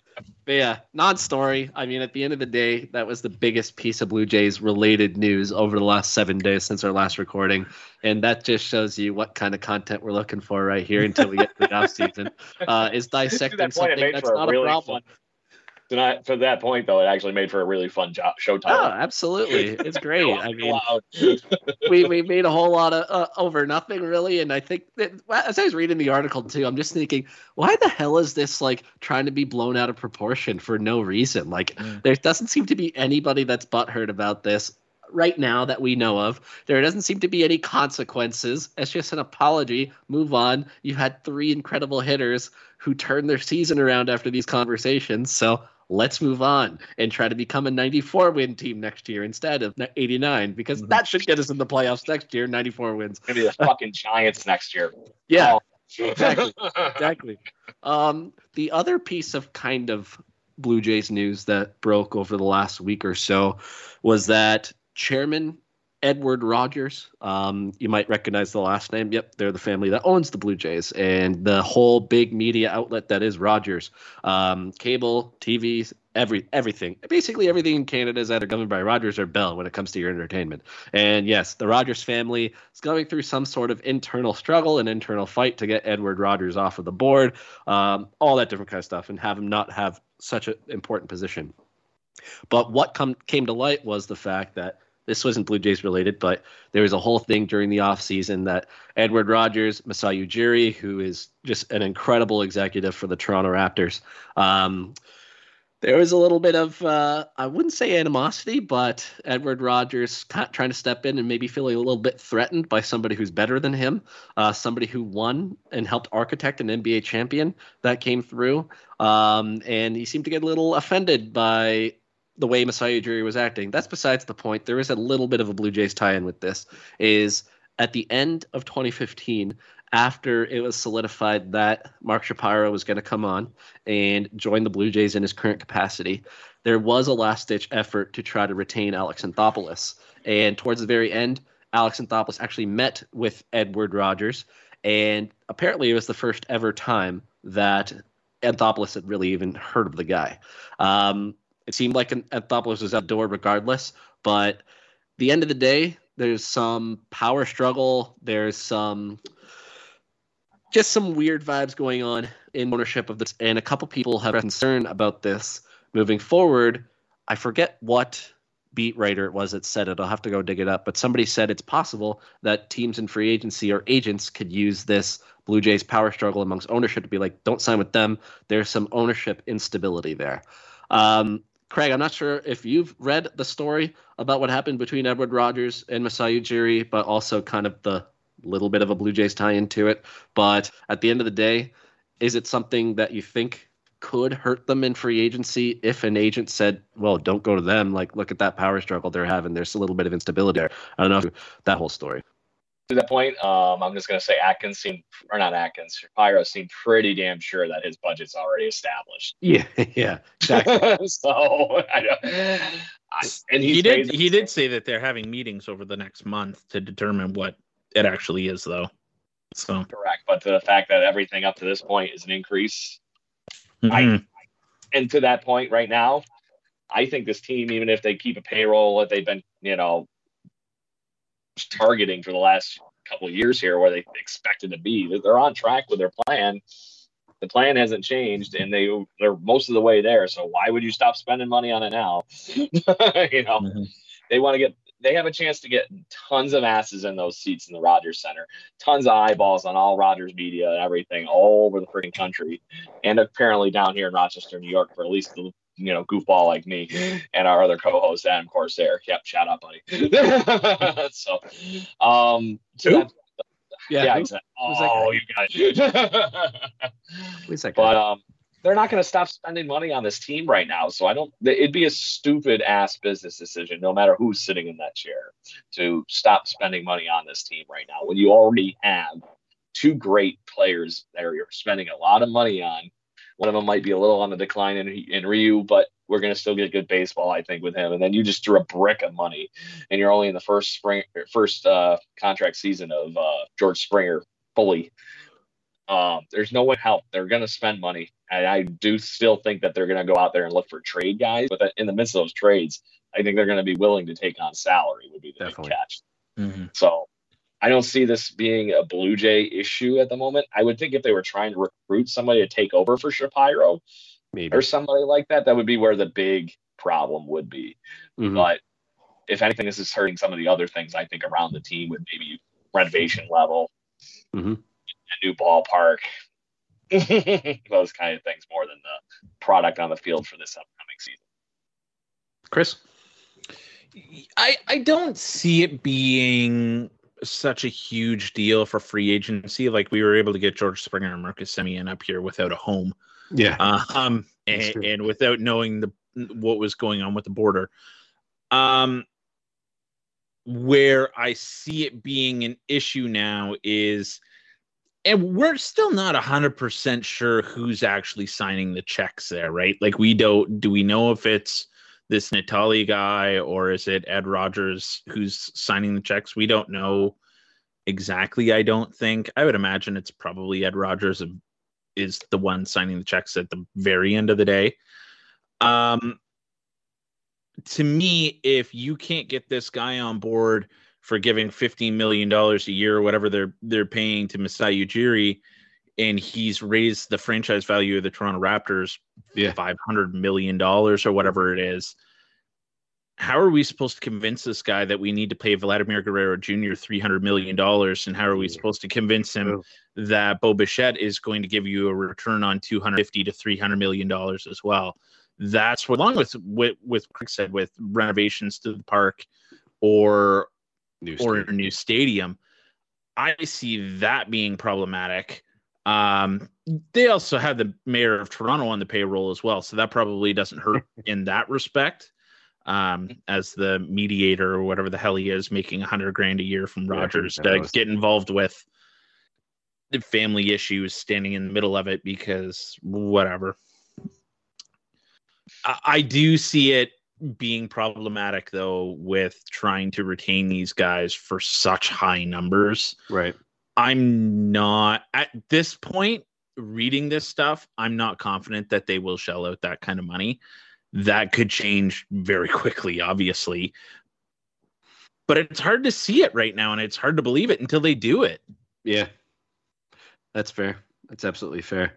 But yeah, non-story. I mean, at the end of the day, that was the biggest piece of Blue Jays related news over the last seven days since our last recording, and that just shows you what kind of content we're looking for right here until we get to the off season. Uh, is dissecting something that's not a, really problem. Fun
tonight for that point though it actually made for a really fun job show time
oh absolutely (laughs) it's great i mean (laughs) we, we made a whole lot of uh, over nothing really and i think that as i was reading the article too i'm just thinking why the hell is this like trying to be blown out of proportion for no reason like mm. there doesn't seem to be anybody that's butthurt about this right now that we know of. There doesn't seem to be any consequences. It's just an apology. Move on. You had three incredible hitters who turned their season around after these conversations. So let's move on and try to become a 94 win team next year instead of 89 because mm-hmm. that should get us in the playoffs next year 94 wins.
Maybe the (laughs) fucking giants next year.
Yeah. Oh. exactly. (laughs) Exactly. Um, the other piece of kind of blue jays news that broke over the last week or so was that chairman Edward Rogers. Um, you might recognize the last name. Yep, they're the family that owns the Blue Jays and the whole big media outlet that is Rogers. Um, cable, TVs, every everything. Basically, everything in Canada is either governed by Rogers or Bell when it comes to your entertainment. And yes, the Rogers family is going through some sort of internal struggle and internal fight to get Edward Rogers off of the board, um, all that different kind of stuff, and have him not have such an important position. But what come came to light was the fact that this wasn't Blue Jays related, but there was a whole thing during the offseason that Edward Rogers, Masai Ujiri, who is just an incredible executive for the Toronto Raptors, um, there was a little bit of, uh, I wouldn't say animosity, but Edward Rogers trying to step in and maybe feeling a little bit threatened by somebody who's better than him, uh, somebody who won and helped architect an NBA champion that came through. Um, and he seemed to get a little offended by the way Masai Ujiri was acting. That's besides the point. There is a little bit of a Blue Jays tie-in with this. Is at the end of 2015, after it was solidified that Mark Shapiro was going to come on and join the Blue Jays in his current capacity, there was a last ditch effort to try to retain Alex Anthopoulos. And towards the very end, Alex Anthopoulos actually met with Edward Rogers. And apparently, it was the first ever time that Anthopoulos had really even heard of the guy. Um, it seemed like Anthopoulos was outdoor regardless, but the end of the day, there's some power struggle. There's some just some weird vibes going on in ownership of this, and a couple people have concern about this moving forward. I forget what beat writer it was that said it. I'll have to go dig it up. But somebody said it's possible that teams in free agency or agents could use this Blue Jays power struggle amongst ownership to be like, don't sign with them. There's some ownership instability there. Um, Craig, I'm not sure if you've read the story about what happened between Edward Rogers and Masai Ujiri, but also kind of the little bit of a Blue Jays tie into it. But at the end of the day, is it something that you think could hurt them in free agency if an agent said, "Well, don't go to them." Like, look at that power struggle they're having. There's a little bit of instability there. I don't know that whole story.
To that point, um, I'm just going to say Atkins seemed, or not Atkins, Pyro seemed pretty damn sure that his budget's already established. (laughs)
Yeah, yeah, exactly. (laughs)
so, I,
I, and he did he did say that they're having meetings over the next month to determine what it actually is, though. So
correct, but the fact that everything up to this point is an increase Mm-hmm. I, and to that point right now, I think this team, even if they keep a payroll that they've been, you know, targeting for the last couple of years here, where they expected to be, they're on track with their plan. The plan hasn't changed, and they they're most of the way there. So why would you stop spending money on it now? (laughs) you know, mm-hmm. they want to get they have a chance to get tons of asses in those seats in the Rogers Center, tons of eyeballs on all Rogers media and everything all over the freaking country, and apparently down here in Rochester, New York, for at least the you know goofball like me (gasps) and our other co-host Adam Corsair. Yep, shout out, buddy. (laughs) so, um, so that, yeah, yeah, exactly. Oh, you guys. (laughs) but um, they're not going to stop spending money on this team right now. So I don't. It'd be a stupid ass business decision, no matter who's sitting in that chair, to stop spending money on this team right now when you already have two great players that you're spending a lot of money on. One of them might be a little on the decline in, in Ryu, but we're going to still get good baseball, I think, with him. And then you just threw a brick of money, and you're only in the first spring, first uh, contract season of uh, George Springer fully. Um, there's no way help. They're going to spend money. And I do still think that they're going to go out there and look for trade guys. But in the midst of those trades, I think they're going to be willing to take on salary, would be the Definitely. big catch. Mm-hmm. So I don't see this being a Blue Jay issue at the moment. I would think if they were trying to recruit somebody to take over for Shapiro Maybe. or somebody like that, that would be where the big problem would be. Mm-hmm. But if anything, this is hurting some of the other things I think around the team with maybe renovation level. Mm-hmm a new ballpark, (laughs) those kind of things more than the product on the field for this upcoming season.
Chris,
I I don't see it being such a huge deal for free agency. Like we were able to get George Springer and Marcus Semien up here without a home.
Yeah.
um, and, and, without knowing the what was going on with the border. Um, where I see it being an issue now is and we're still not 100% sure who's actually signing the checks there right like we don't do we know if it's this Natale guy or is it ed rogers who's signing the checks? We don't know exactly i don't think. I would imagine it's probably ed rogers is the one signing the checks at the very end of the day. Um to me if you can't get this guy on board for giving fifteen million dollars a year or whatever they're they're paying to Masai Ujiri, and he's raised the franchise value of the Toronto Raptors yeah. five hundred million dollars or whatever it is. How are we supposed to convince this guy that we need to pay Vladimir Guerrero Jr. three hundred million dollars? And how are we supposed to convince him that Bo Bichette is going to give you a return on two hundred fifty to three hundred million dollars as well? That's what, along with what with Craig said, with renovations to the park or new or a new stadium. I see that being problematic. Um, they also have the mayor of Toronto on the payroll as well, so that probably doesn't hurt (laughs) in that respect. Um, as the mediator or whatever the hell he is, making a hundred grand a year from Rogers yeah, to get involved with. The family issues standing in the middle of it because whatever. I, I do see it being problematic though with trying to retain these guys for such high numbers.
Right.
I'm not at this point reading this stuff, I'm not confident that they will shell out that kind of money. That could change very quickly, obviously. But it's hard to see it right now and it's hard to believe it until they do it.
Yeah. That's fair. That's absolutely fair.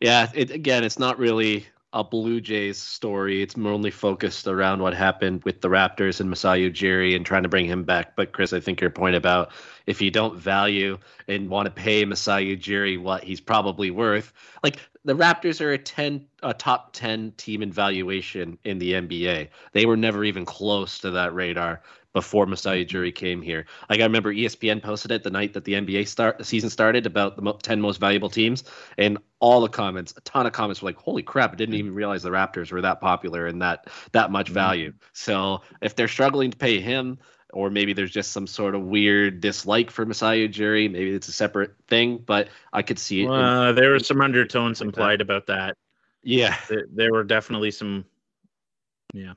Yeah, it again, it's not really a Blue Jays story. It's mainly focused around what happened with the Raptors and Masai Ujiri and trying to bring him back. But Chris, I think your point about if you don't value and want to pay Masai Ujiri what he's probably worth, like the Raptors are a ten a top ten team in valuation in the NBA. They were never even close to that radar before Masai Ujiri came here. Like I remember ESPN posted it the night that the NBA start season started about the 10 most valuable teams and all the comments, a ton of comments were like, "Holy crap, I didn't even realize the Raptors were that popular and that that much mm-hmm. value." So, if they're struggling to pay him or maybe there's just some sort of weird dislike for Masai Ujiri, maybe it's a separate thing, but I could see it.
Uh, there were some undertones implied about that.
Yeah.
There, there were definitely some yeah.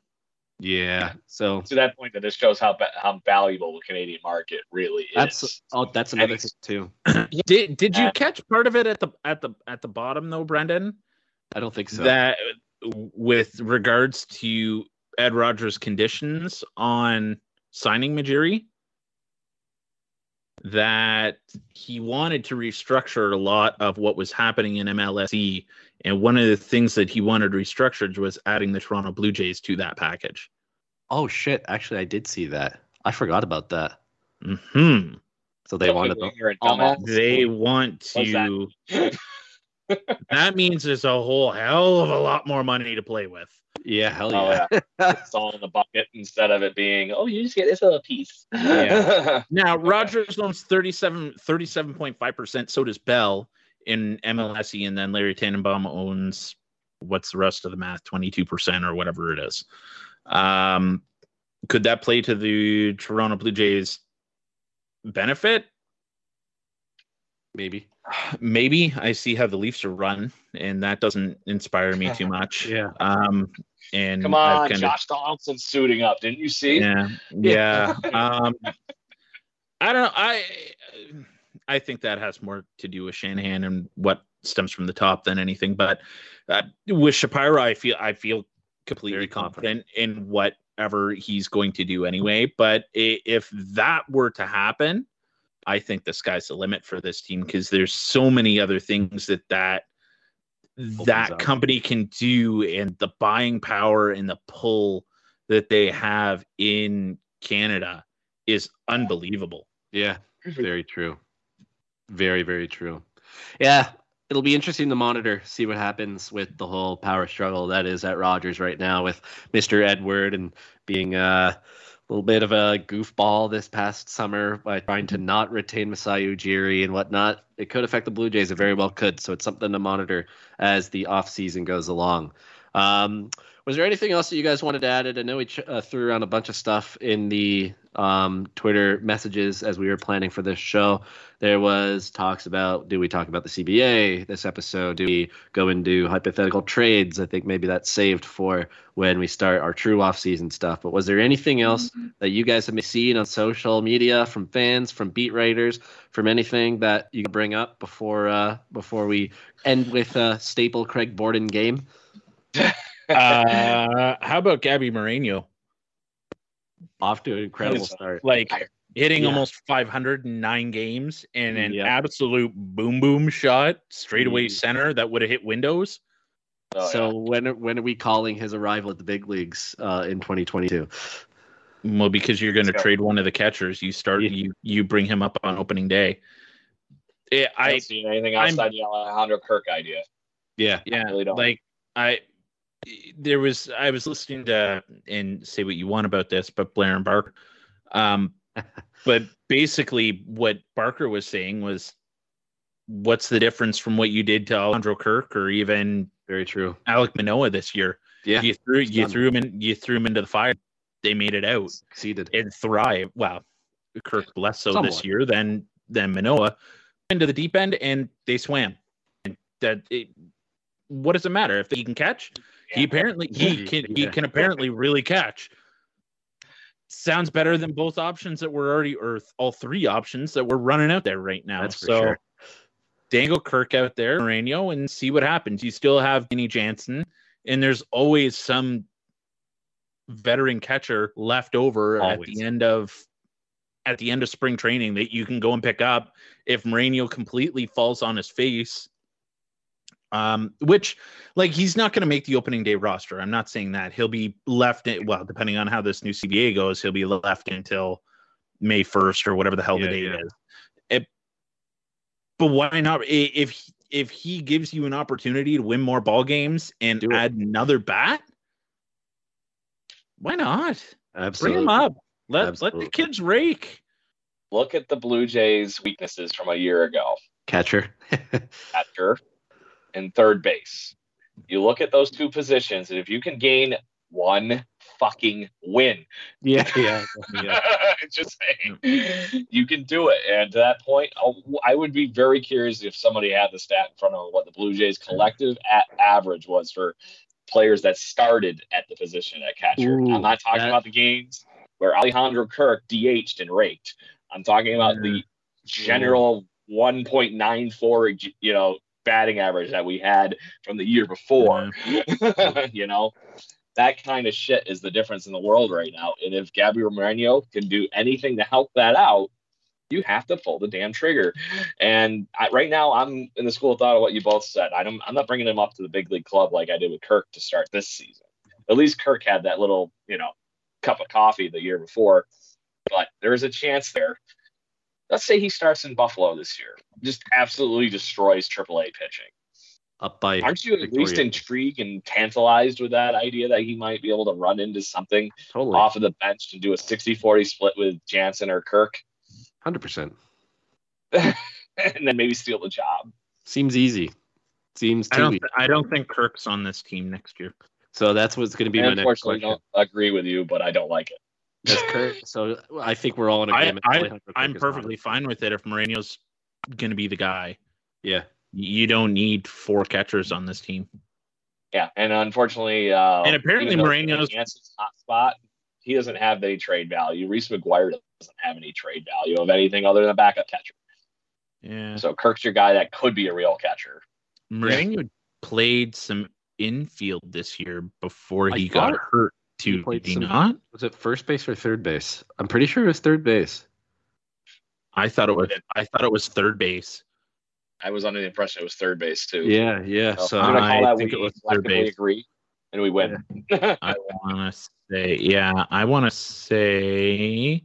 Yeah. So
to that point, that this shows how how valuable the Canadian market really is.
That's oh, that's another thing too. (clears throat)
did did you catch part of it at the at the at the bottom though, Brendan?
I don't think so.
That with regards to Ed Rogers' conditions on signing Majiri, that he wanted to restructure a lot of what was happening in MLSE. And one of the things that he wanted restructured was adding the Toronto Blue Jays to that package.
Oh shit! Actually, I did see that. I forgot about that.
Hmm.
So they wanted
the, they want to. That? (laughs) that means there's a whole hell of a lot more money to play with.
Yeah, hell yeah.
Oh, yeah. it's all in the bucket instead of it being, oh, you just get this little piece.
Yeah. (laughs) now, Rogers owns 37, 37.5%. So does Bell in MLSE. And then Larry Tannenbaum owns, what's the rest of the math, 22% or whatever it is. Um, could that play to the Toronto Blue Jays benefit?
Maybe.
Maybe I see how the Leafs are run, and that doesn't inspire me too (laughs) much.
yeah.
Um, and
come on, kinda, Josh Donaldson suiting up. Didn't you see?
Yeah. (laughs) Yeah. um, I don't. know. I I think that has more to do with Shanahan and what stems from the top than anything. But uh, with Shapiro, I feel I feel completely confident in whatever he's going to do anyway. But if that were to happen, I think the sky's the limit for this team because there's so many other things that that that company can do and the buying power and the pull that they have in Canada is unbelievable.
Yeah, very true. Very, very true. Yeah, it'll be interesting to monitor, see what happens with the whole power struggle that is at Rogers right now with Mr. Edward and being uh little bit of a goofball this past summer by trying to not retain Masai Ujiri and whatnot. It could affect the Blue Jays. It very well could. So it's something to monitor as the offseason goes along. Um, was there anything else that you guys wanted to add? I know we ch- uh, threw around a bunch of stuff in the um, Twitter messages as we were planning for this show. There was talks about do we talk about the CBA this episode? Do we go into hypothetical trades? I think maybe that's saved for when we start our true off-season stuff. But was there anything else mm-hmm. that you guys have seen on social media from fans, from beat writers, from anything that you can bring up before uh, before we end with a staple Craig Borden game?
Uh, how about Gabby Moreno?
Off to an incredible start.
Like hitting yeah. almost 509 games and an yep. absolute boom boom shot straightaway mm. center that would have hit windows.
Oh, so yeah. when when are we calling his arrival at the big leagues uh, in 2022?
Well, because you're going to trade one of the catchers, you start yeah. you you bring him up on opening day.
It, I, I don't see anything outside I'm, the Alejandro Kirk idea.
Yeah, yeah. Really like I there was I was listening to and say what you want about this, but Blair and Barker. Um, (laughs) but basically, what Barker was saying was, what's the difference from what you did to Alejandro Kirk or even
very true
Alek Manoah this year?
Yeah,
you threw you threw him in you threw him into the fire. They made it out,
succeeded,
and thrive. Well, Kirk less so Somewhat. this year than than Manoah into the deep end and they swam. And that it, what does it matter if he can catch? Yeah. He apparently he can yeah. he can apparently really catch. Sounds better than both options that were already or all three options that we're running out there right now. That's so sure. dangle Kirk out there, Moreno, and see what happens. You still have Danny Jansen, and there's always some veteran catcher left over always. at the end of at the end of spring training that you can go and pick up if Moreno completely falls on his face. Um, which, like, he's not going to make the opening day roster. I'm not saying that he'll be left. In, well, depending on how this new CBA goes, he'll be left until May 1st or whatever the hell yeah, the date yeah. is. It, but why not? If if he gives you an opportunity to win more ball games and add another bat, why not?
Absolutely.
Bring him up. Let Absolutely. let the kids rake.
Look at the Blue Jays' weaknesses from a year ago.
Catcher. (laughs)
Catcher and third base. You look at those two positions, and if you can gain one fucking win. (laughs)
Yeah, yeah, (laughs) yeah.
Just saying, you can do it. And to that point, I'll, I would be very curious if somebody had the stat in front of what the Blue Jays collective at average was for players that started at the position at catcher. Ooh, I'm not talking that... about the games where Alejandro Kirk DH'd and raked. I'm talking about the general 1.94, you know, batting average that we had from the year before. Uh-huh. (laughs) you know, that kind of shit is the difference in the world right now. And if Gabriel Moreno can do anything to help that out, you have to pull the damn trigger. And I, right now, I'm in the school of thought of what you both said. I don't, I'm not bringing him up to the big league club like I did with Kirk to start this season. At least Kirk had that little, you know, cup of coffee the year before, but there's a chance there. Let's say he starts in Buffalo this year, just absolutely destroys AAA pitching.
Up by
aren't you at Victoria. least intrigued and tantalized with that idea that he might be able to run into something totally. off of the bench and do a 60-40 split with Jansen or Kirk?
Hundred percent. (laughs)
And then maybe steal the job.
Seems easy. Seems.
I don't. Th- I don't think Kirk's on this team next year.
So that's what's going to be I my next question. I Don't
agree with you, but I don't like it.
Kirk, so I think we're all in agreement.
I, am perfectly fine with it if Moreno's going to be the guy.
Yeah,
you don't need four catchers on this team.
Yeah, and unfortunately, uh,
and apparently Moreno's
hot spot. He doesn't have any trade value. Reese McGuire doesn't have any trade value of anything other than a backup catcher.
Yeah.
So Kirk's your guy that could be a real catcher.
Moreno yeah. played some infield this year before he I got hurt too. Did some, not?
Was it first base or third base? I'm pretty sure it was third base.
I thought it was. I thought it was third base.
I was under the impression it was third base too.
Yeah, yeah. So,
so I'm gonna that think we it was third base. agree, and we win.
I (laughs) want to say, yeah, I want to say,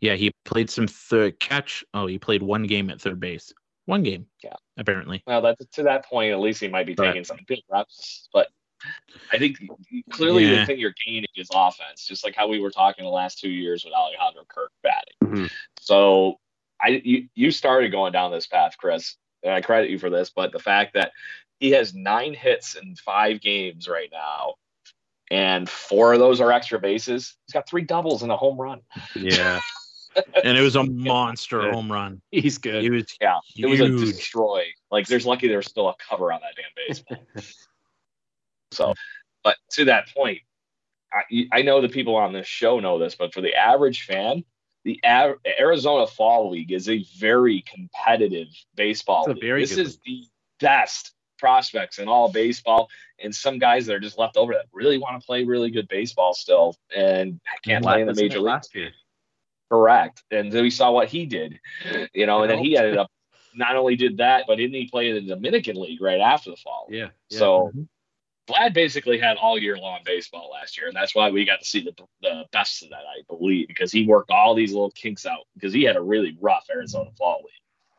yeah, he played some third catch. Oh, he played one game at third base. One game.
Yeah.
Apparently.
Well, that's to that point. At least he might be taking some big reps, but I think clearly yeah. the thing you're gaining is offense, just like how we were talking the last two years with Alejandro Kirk batting. Mm-hmm. So I you, you started going down this path, Chris, and I credit you for this, but the fact that he has nine hits in five games right now, and four of those are extra bases. He's got three doubles and a home run.
Yeah. (laughs)
and it was a monster home run.
He's good.
He was
yeah. Huge. It was a destroy. Like there's lucky there's still a cover on that damn (laughs) baseball. So, but to that point, I, I know the people on this show know this, but for the average fan, the A- Arizona Fall League is a very competitive baseball. League. This is league. the best prospects in all baseball, and some guys that are just left over that really want to play really good baseball still, and can't play in the major leagues. Correct. And then we saw what he did, you know, and then he ended up not only did that, but didn't he play in the Dominican League right after the fall?
Yeah. yeah.
So mm-hmm. Vlad basically had all year long baseball last year, and that's why we got to see the, the best of that, I believe, because he worked all these little kinks out because he had a really rough Arizona fall league.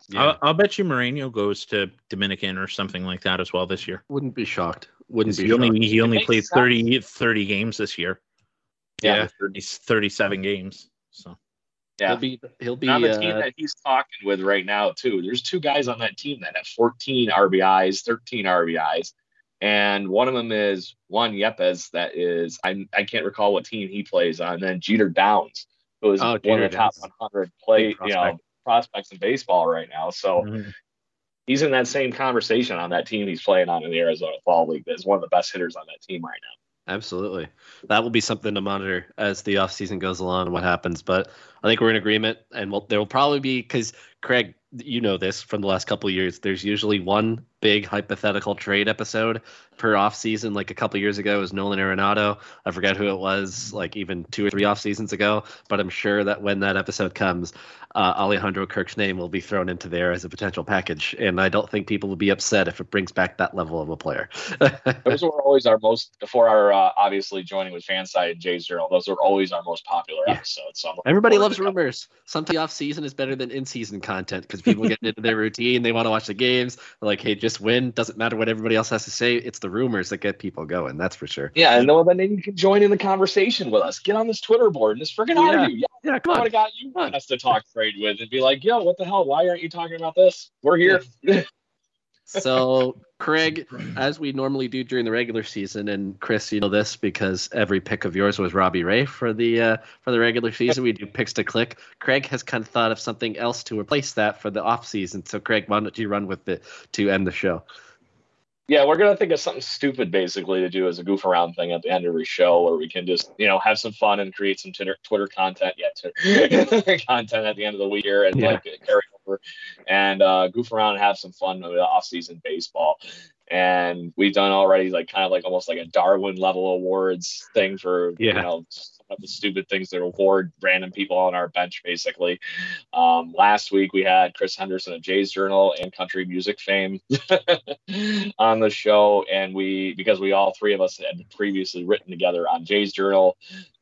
Yeah. I'll, I'll, bet you Moreno goes to Dominican or something like that as well this year.
Wouldn't be shocked. Wouldn't be.
He shocked. only he only played 30, 30 games this year. Yeah, yeah 30, 37 games. So
yeah, he'll be he'll be on the uh, team that he's talking with right now too. There's two guys on that team that have 14 RBIs, 13 RBIs, and one of them is Juan Yepez, That is I I can't recall what team he plays on. And then Jeter Downs, who is oh, one of the top 100 play you know prospects in baseball right now. So mm-hmm. he's in that same conversation on that team he's playing on in the Arizona Fall League That's one of the best hitters on that team right now.
Absolutely. That will be something to monitor as the offseason goes along and what happens. But I think we're in agreement, and we'll, there will probably be because Craig, you know this from the last couple of years. There's usually one big hypothetical trade episode per off season. Like a couple years ago, it was Nolan Arenado. I forget who it was, like even two or three off seasons ago. But I'm sure that when that episode comes, uh, Alejandro Kirk's name will be thrown into there as a potential package. And I don't think people will be upset if it brings back that level of a player. (laughs)
those were always our most before our uh, obviously joining with FanSided and Jay's Journal. Those were always our most popular yeah. episodes. So
everybody loves rumors. Sometimes off season is better than in season content because people get into their routine. They want to watch the games. They're like, hey, just win. Doesn't matter what everybody else has to say. It's the rumors that get people going. That's for sure.
Yeah, and then you can join in the conversation with us. Get on this Twitter board and just freaking yeah. argue. Yeah, yeah come on. got you want us to talk trade with and be like, yo, what the hell? Why aren't you talking about this? We're here. (laughs)
so Craig, as we normally do during the regular season, and Chris, you know this because every pick of yours was Robbie Ray for the uh, for the regular season. We do picks to click. Craig has kind of thought of something else to replace that for the off season. So Craig, why don't you run with it to end the show?
Yeah, we're gonna think of something stupid basically to do as a goof around thing at the end of every show where we can just, you know, have some fun and create some Twitter, Twitter content, yeah, Twitter (laughs) content at the end of the year, and yeah. like carry over and uh, goof around and have some fun with off season baseball. And we've done already like kind of like almost like a Darwin level awards thing for yeah. you know of the stupid things that award random people on our bench, basically. Um, last week we had Chris Henderson of Jay's Journal and country music fame (laughs) on the show, and we because we all three of us had previously written together on Jay's Journal.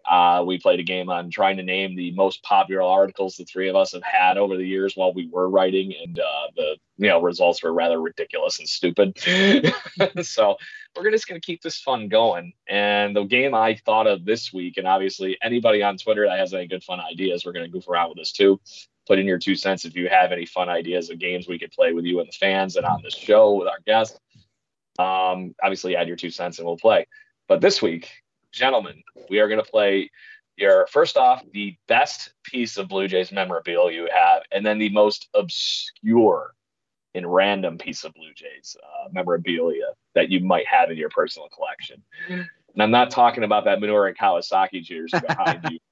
Uh, we played a game on trying to name the most popular articles the three of us have had over the years while we were writing, and uh, the you know results were rather ridiculous and stupid. (laughs) so we're just going to keep this fun going. And the game I thought of this week, and obviously anybody on Twitter that has any good fun ideas, we're going to goof around with this too. Put in your two cents if you have any fun ideas of games we could play with you and the fans and on the show with our guests. Um, obviously, add your two cents and we'll play. But this week, gentlemen, we are going to play your first off the best piece of Blue Jays memorabilia you have, and then the most obscure and random piece of Blue Jays uh, memorabilia that you might have in your personal collection. And I'm not talking about that Minoru Kawasaki jersey behind you. (laughs)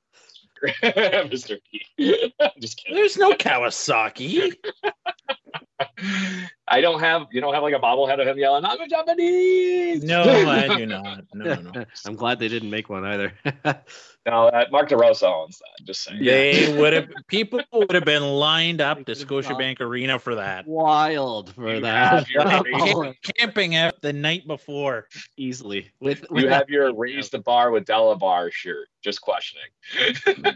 (laughs) Mr.
P. (laughs) just kidding. There's no Kawasaki.
I don't have you don't have like a bobblehead of him yelling, I'm a Japanese.
No, (laughs) I do not. No, no. (laughs)
I'm glad they didn't make one either. (laughs)
no, uh, Mark DeRosa owns that. Just saying.
They would have people would have been lined up to Scotiabank Arena for that.
Wild for you that.
camping out the night before.
Easily.
With, with you have your raise the bar with Delabar shirt. Just questioning.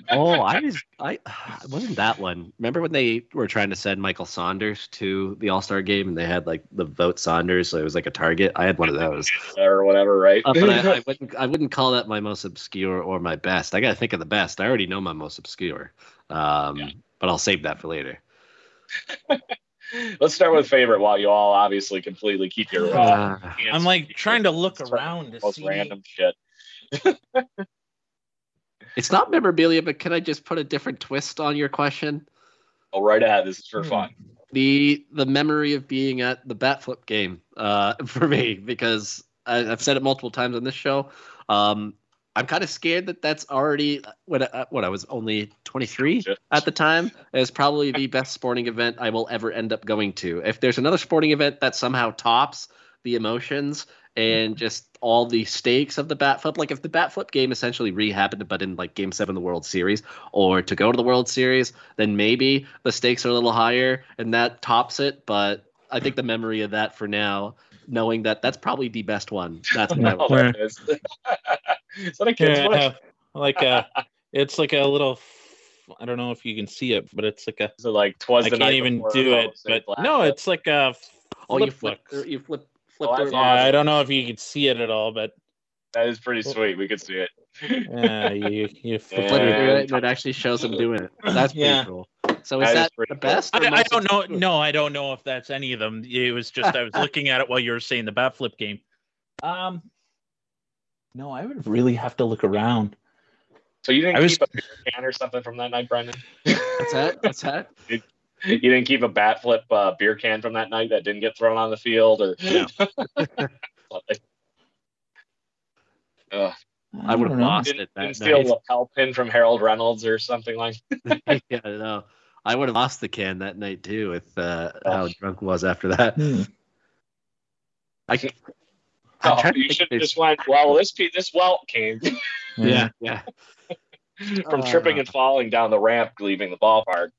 oh, I was I (sighs) wasn't that one. Remember when they were trying to send Michael Saunders to the All Star game and they had like the vote Saunders, so it was like a target. I had one of those (laughs)
or whatever, right?
Uh, but I, (laughs) I, wouldn't I wouldn't call that my most obscure or my best. I got to think of the best. I already know my most obscure, um, yeah. but I'll save that for later. (laughs)
Let's start with favorite while you all obviously completely keep your. Uh,
I'm like trying to look around to
most
see
random shit.
It's not memorabilia, but can I just put a different twist on your question?
Oh, right ahead. This is for fun.
The the memory of being at the bat flip game uh, (laughs) for me because I, have said it multiple times on this show. Um, I'm kind of scared that that's already what uh, what I was only 23 at the time. Is probably the best sporting event I will ever end up going to. If there's another sporting event that somehow tops the emotions and just all the stakes of the bat flip. Like if the bat flip game essentially re-happened, but in like Game Seven of the World Series, or to go to the World Series, then maybe the stakes are a little higher and that tops it. But I think the memory of that for now, knowing that that's probably the best one. That's what (laughs) oh,
no, that is. (laughs) is that a kid's yeah,
Like a, it's like a little. I don't know if you can see it, but it's like a.
So like twas.
I can't even do it, but no, it's like a.
Oh, you flip, you flip
flipped oh, Yeah, I don't know if you could see it at all, but
that is pretty sweet. We could see it.
yeah, (laughs) you you
flip yeah. it, and it actually shows them doing it. That's pretty yeah. cool. So is that, that the best?
I, I, don't know. No, I don't know if that's any of them. It was just I was looking at it while you were saying the bat flip game. Um, no, I would really have to look around.
So you didn't I keep was... a can or something from that night, Brendan?
What's that? What's that? (laughs)
you didn't keep a bat flip uh, beer can from that night that didn't get thrown on the field, or
Yeah. (laughs)
Ugh,
I would have lost
didn't,
it that
didn't steal a
night.
lapel pin from Harold Reynolds or something like. (laughs)
yeah, I know. I would have lost the can that night too with uh, how
Oh.
drunk was after that.
Hmm.
I, (laughs) I'm
Oh, you should
if
just went. Well, this pe- this welt came
Yeah, yeah.
from tripping and falling down the ramp leaving the ballpark.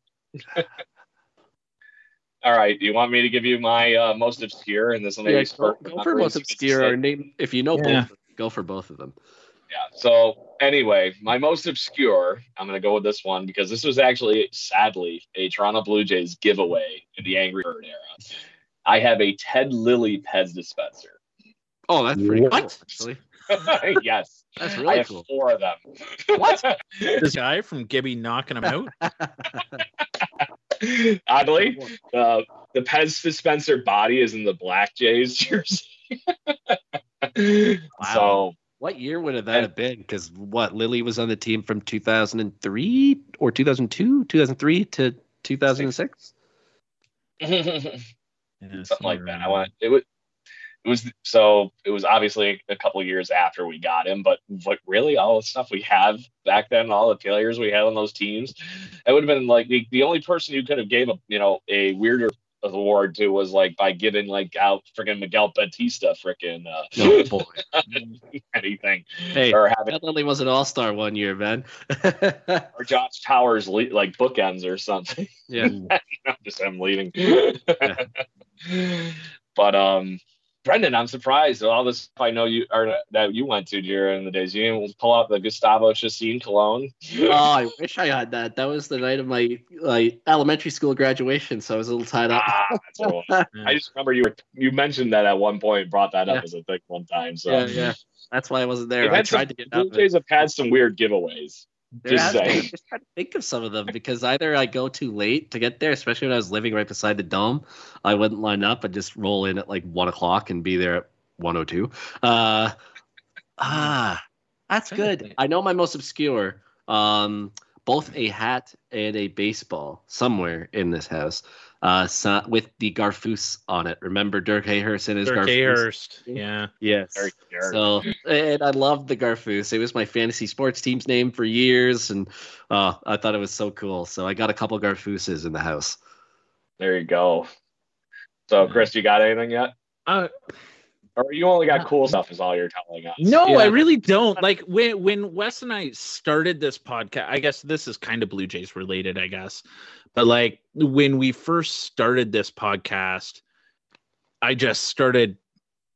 All right, do you want me to give you my uh, most obscure and this will maybe
yeah go, go for most obscure or name if you know
Yeah.
both. Go for both of them.
Yeah. So anyway, my most obscure, I'm gonna go with this one because this was actually sadly a Toronto Blue Jays giveaway in the Angry Bird era. I have a Ted Lilly Pez dispenser.
Oh, that's pretty
What?
cool. Actually, (laughs)
yes,
that's really I
have
cool.
four of them.
What? (laughs)
This guy from Gibby knocking him out. (laughs) (laughs)
Oddly, uh, the Pez Spencer body is in the Black Jays (laughs) jersey. (laughs) wow. So
What year would have that have been? Because what Lilly was on the team from 2003 or 2002, 2003 to 2006.
something like that. I want it was it was so it was obviously a couple years after we got him, but but really all the stuff we have back then, all the failures we had on those teams, it would have been like the, the only person who could have gave a you know a weirder award to was like by giving like out freaking Miguel Batista freaking uh, (laughs)
Oh boy. (laughs)
anything
Hey,
or having
Ted Lilly was an All Star one year, man. (laughs)
or Josh Towers le- like bookends or something.
yeah.
I'm just I'm leaving. but um, Brendan, I'm surprised with all this stuff I know you or that you went to during the days. You didn't pull out the Gustavo Chacin cologne.
Oh, I (laughs) wish I had that. That was the night of my like elementary school graduation, so I was a little tied up.
ah, that's cool. (laughs) I just remember you were you mentioned that at one point, brought that up
Yeah.
as a thing one time. So
yeah, yeah. That's why I wasn't there. I
had some-
tried to get
Blue
out. but-
Jays have had some weird giveaways. Just saying.
Just trying to think of some of them because either I go too late to get there, especially when I was living right beside the dome, I wouldn't line up and just roll in at like one o'clock and be there at one o two. Uh, ah, that's good. I know my most obscure. Um, both a hat and a baseball somewhere in this house. Uh, so, with the Garfoose on it. Remember Dirk Hayhurst and his
Dirk
Garfoose?
Ahurst. Yeah.
Yes. So, and I loved the Garfoose. It was my fantasy sports team's name for years, and uh, I thought it was so cool. So I got a couple Garfooses in the house.
there you go. So, Chris, you got anything yet?
Uh,
Or you only got cool stuff? Is all you're telling us?
No,
Yeah.
I really don't. Like when when Wes and I started this podcast, I guess this is kind of Blue Jays related, I guess. But like when we first started this podcast, I just started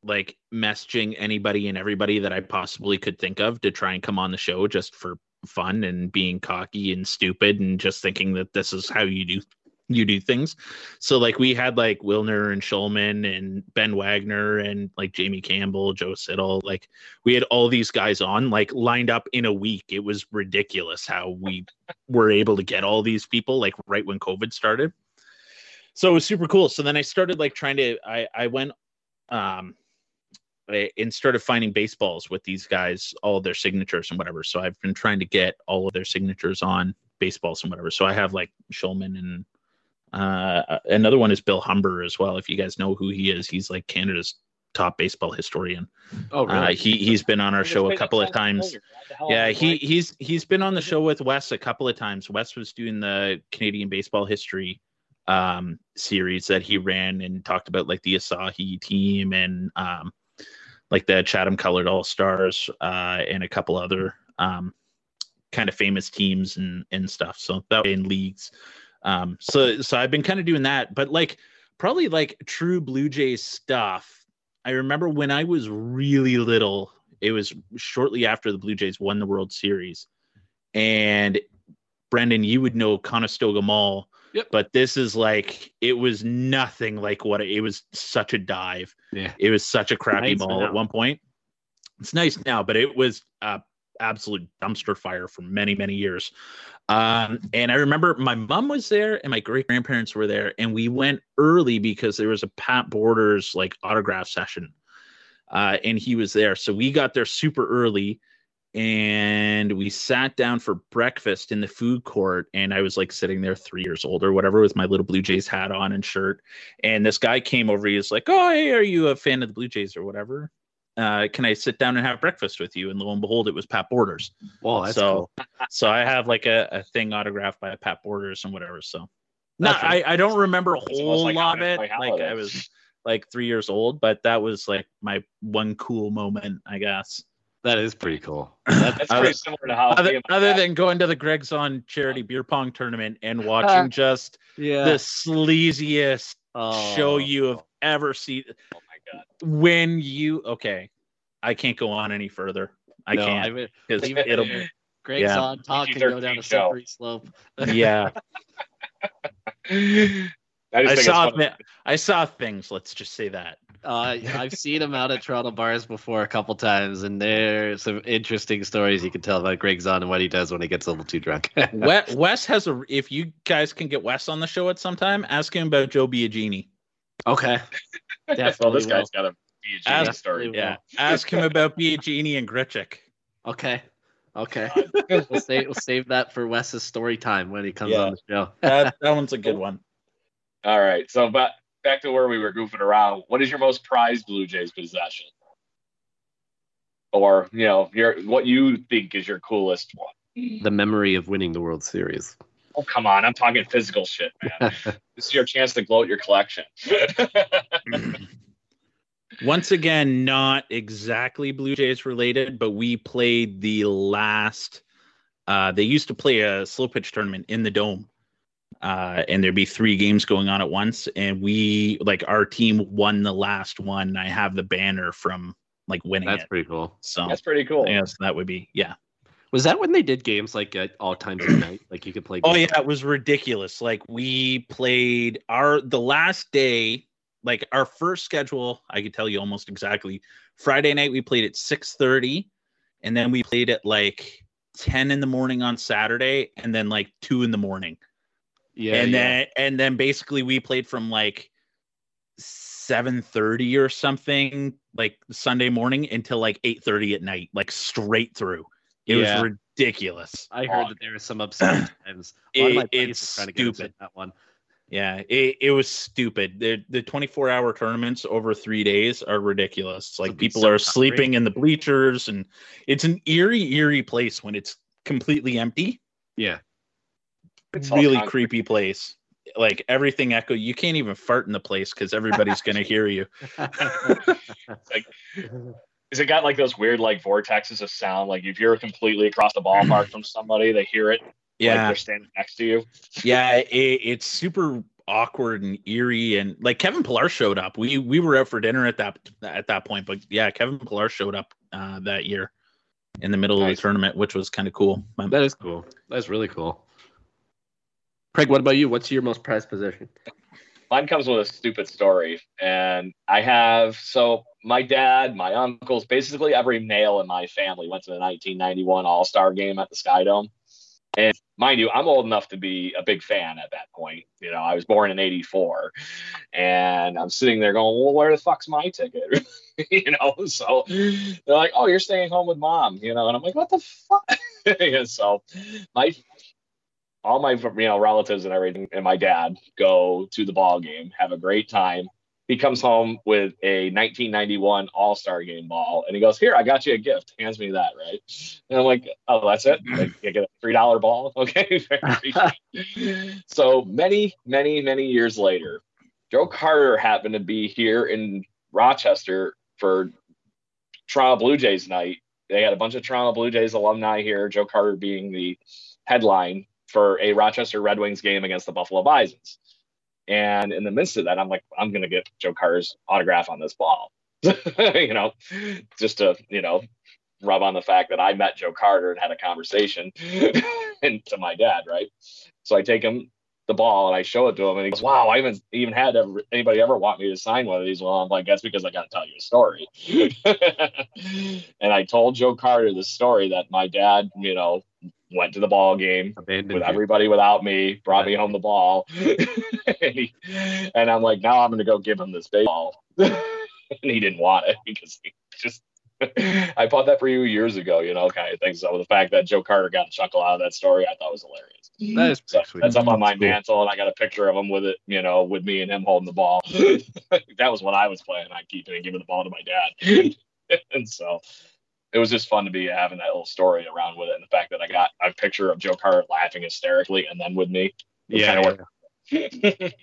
like messaging anybody and everybody that I possibly could think of to try and come on the show just for fun and being cocky and stupid and just thinking that this is how you do you do things. So like we had like Wilner and Shulman and Ben Wagner and like Jamie Campbell, Joe Siddall, like we had all these guys on like lined up in a week. It was ridiculous how we (laughs) were able to get all these people like right when COVID started. So it was super cool. So then I started like trying to I I went um and started finding baseballs with these guys, all their signatures and whatever. So I've been trying to get all of their signatures on baseballs and whatever. So I have like Shulman and uh another one is Bill Humber as well. If you guys know who he is, he's like Canada's top baseball historian.
Oh,
Uh, he he's been on our show a couple of times. Yeah, he he's he's been on the show with Wes a couple of times. Wes was doing the Canadian baseball history um series that he ran and talked about like the Asahi team and um like the Chatham Colored All Stars uh and a couple other um kind of famous teams and and stuff. So that in leagues. Um so so I've been kind of doing that, but like probably like true Blue Jays stuff. I remember when I was really little, it was shortly after the Blue Jays won the World Series. And Brendan, you would know Conestoga Mall.
Yep.
But this is like it was nothing like what it, it was such a dive.
Yeah.
It was such a crappy
Nice
mall at one point. It's nice now, but it was a absolute dumpster fire for many, many years. Um, and I remember my mom was there and my great grandparents were there, and we went early because there was a Pat Borders like autograph session. Uh, and he was there. So we got there super early and we sat down for breakfast in the food court and i was like sitting there three years old or whatever with my little blue jays hat on and shirt and this guy came over he was like oh hey are you a fan of the blue jays or whatever uh, can i sit down and have breakfast with you? And lo and behold it was pat borders.
Well, that's
so
cool.
so i have like a, a thing autographed by pat borders and whatever so. No I, I don't remember a whole
like
lot of it. like i was (laughs) like three years old but that was like my one cool moment i guess.
That is pretty cool. (clears throat) That,
That's
Other-
pretty similar to how
other, other than going to the Gregg Zaun charity beer pong tournament and watching just
yeah.
the sleaziest
oh,
show you have ever seen.
My god.
When you okay, I can't go on any further. I
no,
can't.
I mean,
'cause
leave it
it'll,
there. Greg's
yeah.
on talk and go down a
PG-13 show.
slippery slope. (laughs)
yeah,
I,
I
just think it's
saw
funny.
thi- I saw things. Let's just say that.
Uh, I've seen him out at Toronto bars before a couple times, and there's some interesting stories you can tell about Gregg Zaun and what he does when he gets a little too drunk. (laughs)
Wes, Wes has a. If you guys can get Wes on the show at some time, ask him about Joe Biagini.
okay,
Well,
definitely.
this guy's got a be a story.
Yeah, (laughs) ask him about Biagini and
Grichuk. Okay, okay. (laughs) we'll save we'll save that for Wes's story time when he comes
Yeah.
on the show.
That that (laughs) one's a good one.
All right. So back back to where we were goofing around. What is your most prized Blue Jays possession? Or, you know, your what you think is your coolest one?
The memory of winning the World Series.
Oh, come on. I'm talking physical shit, man. (laughs) this is your chance to gloat your collection. (laughs)
Once again, not exactly Blue Jays related, but we played the last. Uh, they used to play a slow pitch tournament in the dome, uh, and there'd be three games going on at once. And we, like, our team won the last one. I have the banner from like winning
That's
it.
pretty cool.
So
That's pretty cool.
yes, that would be yeah.
Was that when they did games like at all times of night? Like you could play. (clears throat)
Oh yeah, it was ridiculous. Like we played our the last day, like our first schedule, I could tell you almost exactly. Friday night we played at 6:30 and then we played at like 10 in the morning on Saturday and then like 2 in the morning.
yeah,
and
yeah.
then and then basically we played from like 7:30 or something like Sunday morning until like 8:30 at night, like straight through. It
Yeah.
was ridiculous.
I heard that there were some upset (clears throat) times. A of
It- it's
were trying to get
stupid.
that one.
Yeah, it, it was stupid. The the 24 hour tournaments over three days are ridiculous. Like people
so
are
hungry.
sleeping in the bleachers, and it's an eerie, eerie place when it's completely empty.
Yeah.
It's
really creepy place. Like everything echo. You can't even fart in the place because everybody's gonna (laughs) hear you. (laughs)
Is it got like those weird like vortexes of sound? Like if you're completely across the ballpark from somebody, they hear it. Like
Yeah,
they're standing next to you.
yeah. It, it's super awkward and eerie, and like Kevin Pillar showed up. We we were out for dinner at that at that point, but yeah, Kevin Pillar showed up uh, that year in the middle of the tournament, which was kind of cool.
That is cool. That's really cool. Craig, what about you? What's your most prized possession?
Mine comes with a stupid story, and I have so my dad, my uncles, basically every male in my family went to the 1991 All Star Game at the Sky Dome. And mind you, I'm old enough to be a big fan at that point. You know, I was born in '84, and I'm sitting there going, "Well, where the fuck's my ticket?" (laughs) you know, so they're like, "Oh, you're staying home with mom," you know, and I'm like, "What the fuck?" (laughs) so my all my you know relatives and everything and my dad go to the ball game have a great time. He comes home with a 1991 all-star game ball and he goes here i got you a gift. Hands me that right? And i'm like oh that's it? (laughs) Like you get a three dollar ball? (laughs) Okay (laughs) so many many many years later joe carter happened to be here in rochester for toronto blue jays night. They had a bunch of toronto blue jays alumni here joe carter being the headline for a Rochester Red Wings game against the Buffalo Bisons. And in the midst of that, I'm like, I'm going to get Joe Carter's autograph on this ball, (laughs) you know, just to, you know, rub on the fact that I met Joe Carter and had a conversation (laughs) and to my dad, right? So I take him the ball and I show it to him and he goes, wow, I haven't even had ever, anybody ever want me to sign one of these. Well, I'm like, that's because I got to tell you a story. (laughs) and I told Joe Carter the story that my dad, you know, went to the ball game
Abandoned
with
you.
everybody without me, brought me home the ball. (laughs) and, he, and I'm like, now I'm going to go give him this baseball. (laughs) and he didn't want it because he just (laughs) I bought that for you years ago, you know, kind of thing. So the fact that Joe Carter got a chuckle out of that story, I thought was hilarious.
That is
so
sweet.
That's up on my
That's cool.
mantle, and I got a picture of him with it, you know, with me and him holding the ball. that was what I was playing. I keeping and giving the ball to my dad, and so it was just fun to be having that little story around with it, and the fact that I got a picture of Joe Carter laughing hysterically, and then with me.
Yeah, yeah. (laughs)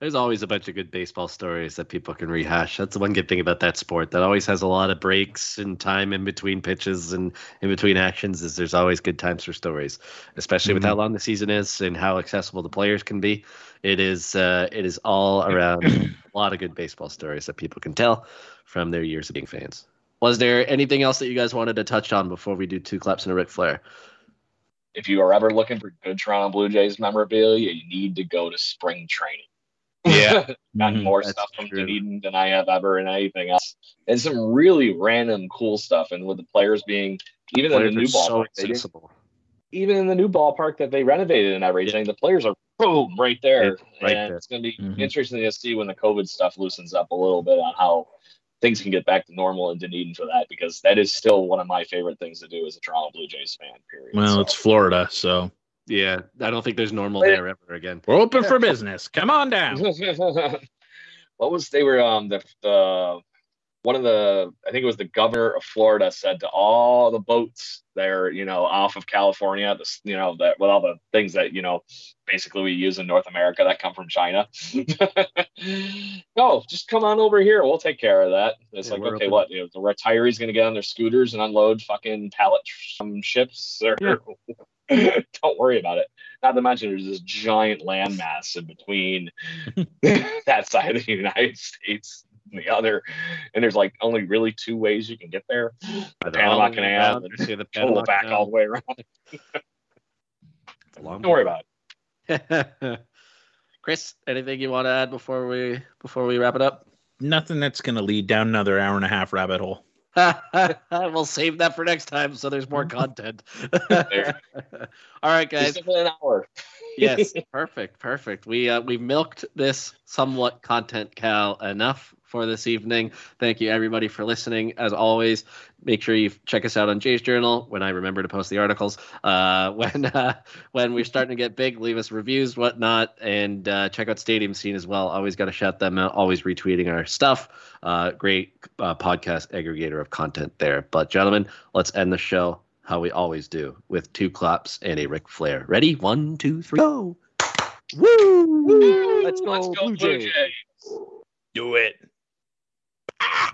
There's always a bunch of good baseball stories that people can rehash. That's the one good thing about that sport. That always has a lot of breaks and time in between pitches and in between actions. Is there's always good times for stories, especially with how long the season is and how accessible the players can be. It is uh, it is all around (clears throat) a lot of good baseball stories that people can tell from their years of being fans. Was there anything else that you guys wanted to touch on before we do two claps and a Ric Flair?
if you are ever looking for good Toronto Blue Jays memorabilia, you need to go to spring training.
Yeah. (laughs)
Got
Mhm.
more
That's
stuff from
true.
Dunedin than I have ever in anything else. And some really random cool stuff. And with the players being even in the new
are so
ballpark,
accessible.
even in the new ballpark that they renovated and everything, the players are boom right there.
Yeah, right
and
there.
it's going to be
Mhm.
interesting to see when the COVID stuff loosens up a little bit on how things can get back to normal in Dunedin for that because that is still one of my favorite things to do as a Toronto Blue Jays fan. Period.
Well,
So-
it's Florida, so
Yeah, I don't think there's normal
Wait.
there ever again.
we're open for business. Come on down. (laughs)
what was they were um the the one of the I think it was the governor of Florida said to all the boats there, you know, off of California, this you know, that with all the things that, you know, basically we use in North America that come from China. (laughs) no, just come on over here. We'll take care of that. It's
Yeah,
like, okay,
open.
what? You know, the retirees gonna get on their scooters and unload fucking pallets from ships or (laughs) don't worry about it. Not to mention there's this giant landmass in between (laughs) that side of the United States and the other. And there's like only really two ways you can get there.
Either
Panama
all the way
Canal
around
and
or see the
Pull
Panama
it back
Canal.
all the way around. (laughs)
Long
Don't worry about
it. (laughs) Chris, anything you want to add before we before we wrap it up?
Nothing that's going to lead down another hour and a half rabbit hole. (laughs)
we'll save that for next time so there's more content. All right, guys.
An hour.
yes, perfect, perfect. We uh, we milked this somewhat content cow enough for this evening. Thank you everybody for listening. As always, make sure you check us out on Jay's Journal when I remember to post the articles. Uh, (laughs) when uh, when we're starting to get big, leave us reviews, whatnot, and uh, check out Stadium Scene as well. Always got to shout them out. Always retweeting our stuff. Uh, great uh, podcast aggregator of content there. But gentlemen, let's end the show how we always do with two claps and a Ric Flair. Ready? One, two, three, go! Woo! Let's go,
Let's go
Blue
Blue
Jays.
Jays.
Do it ah,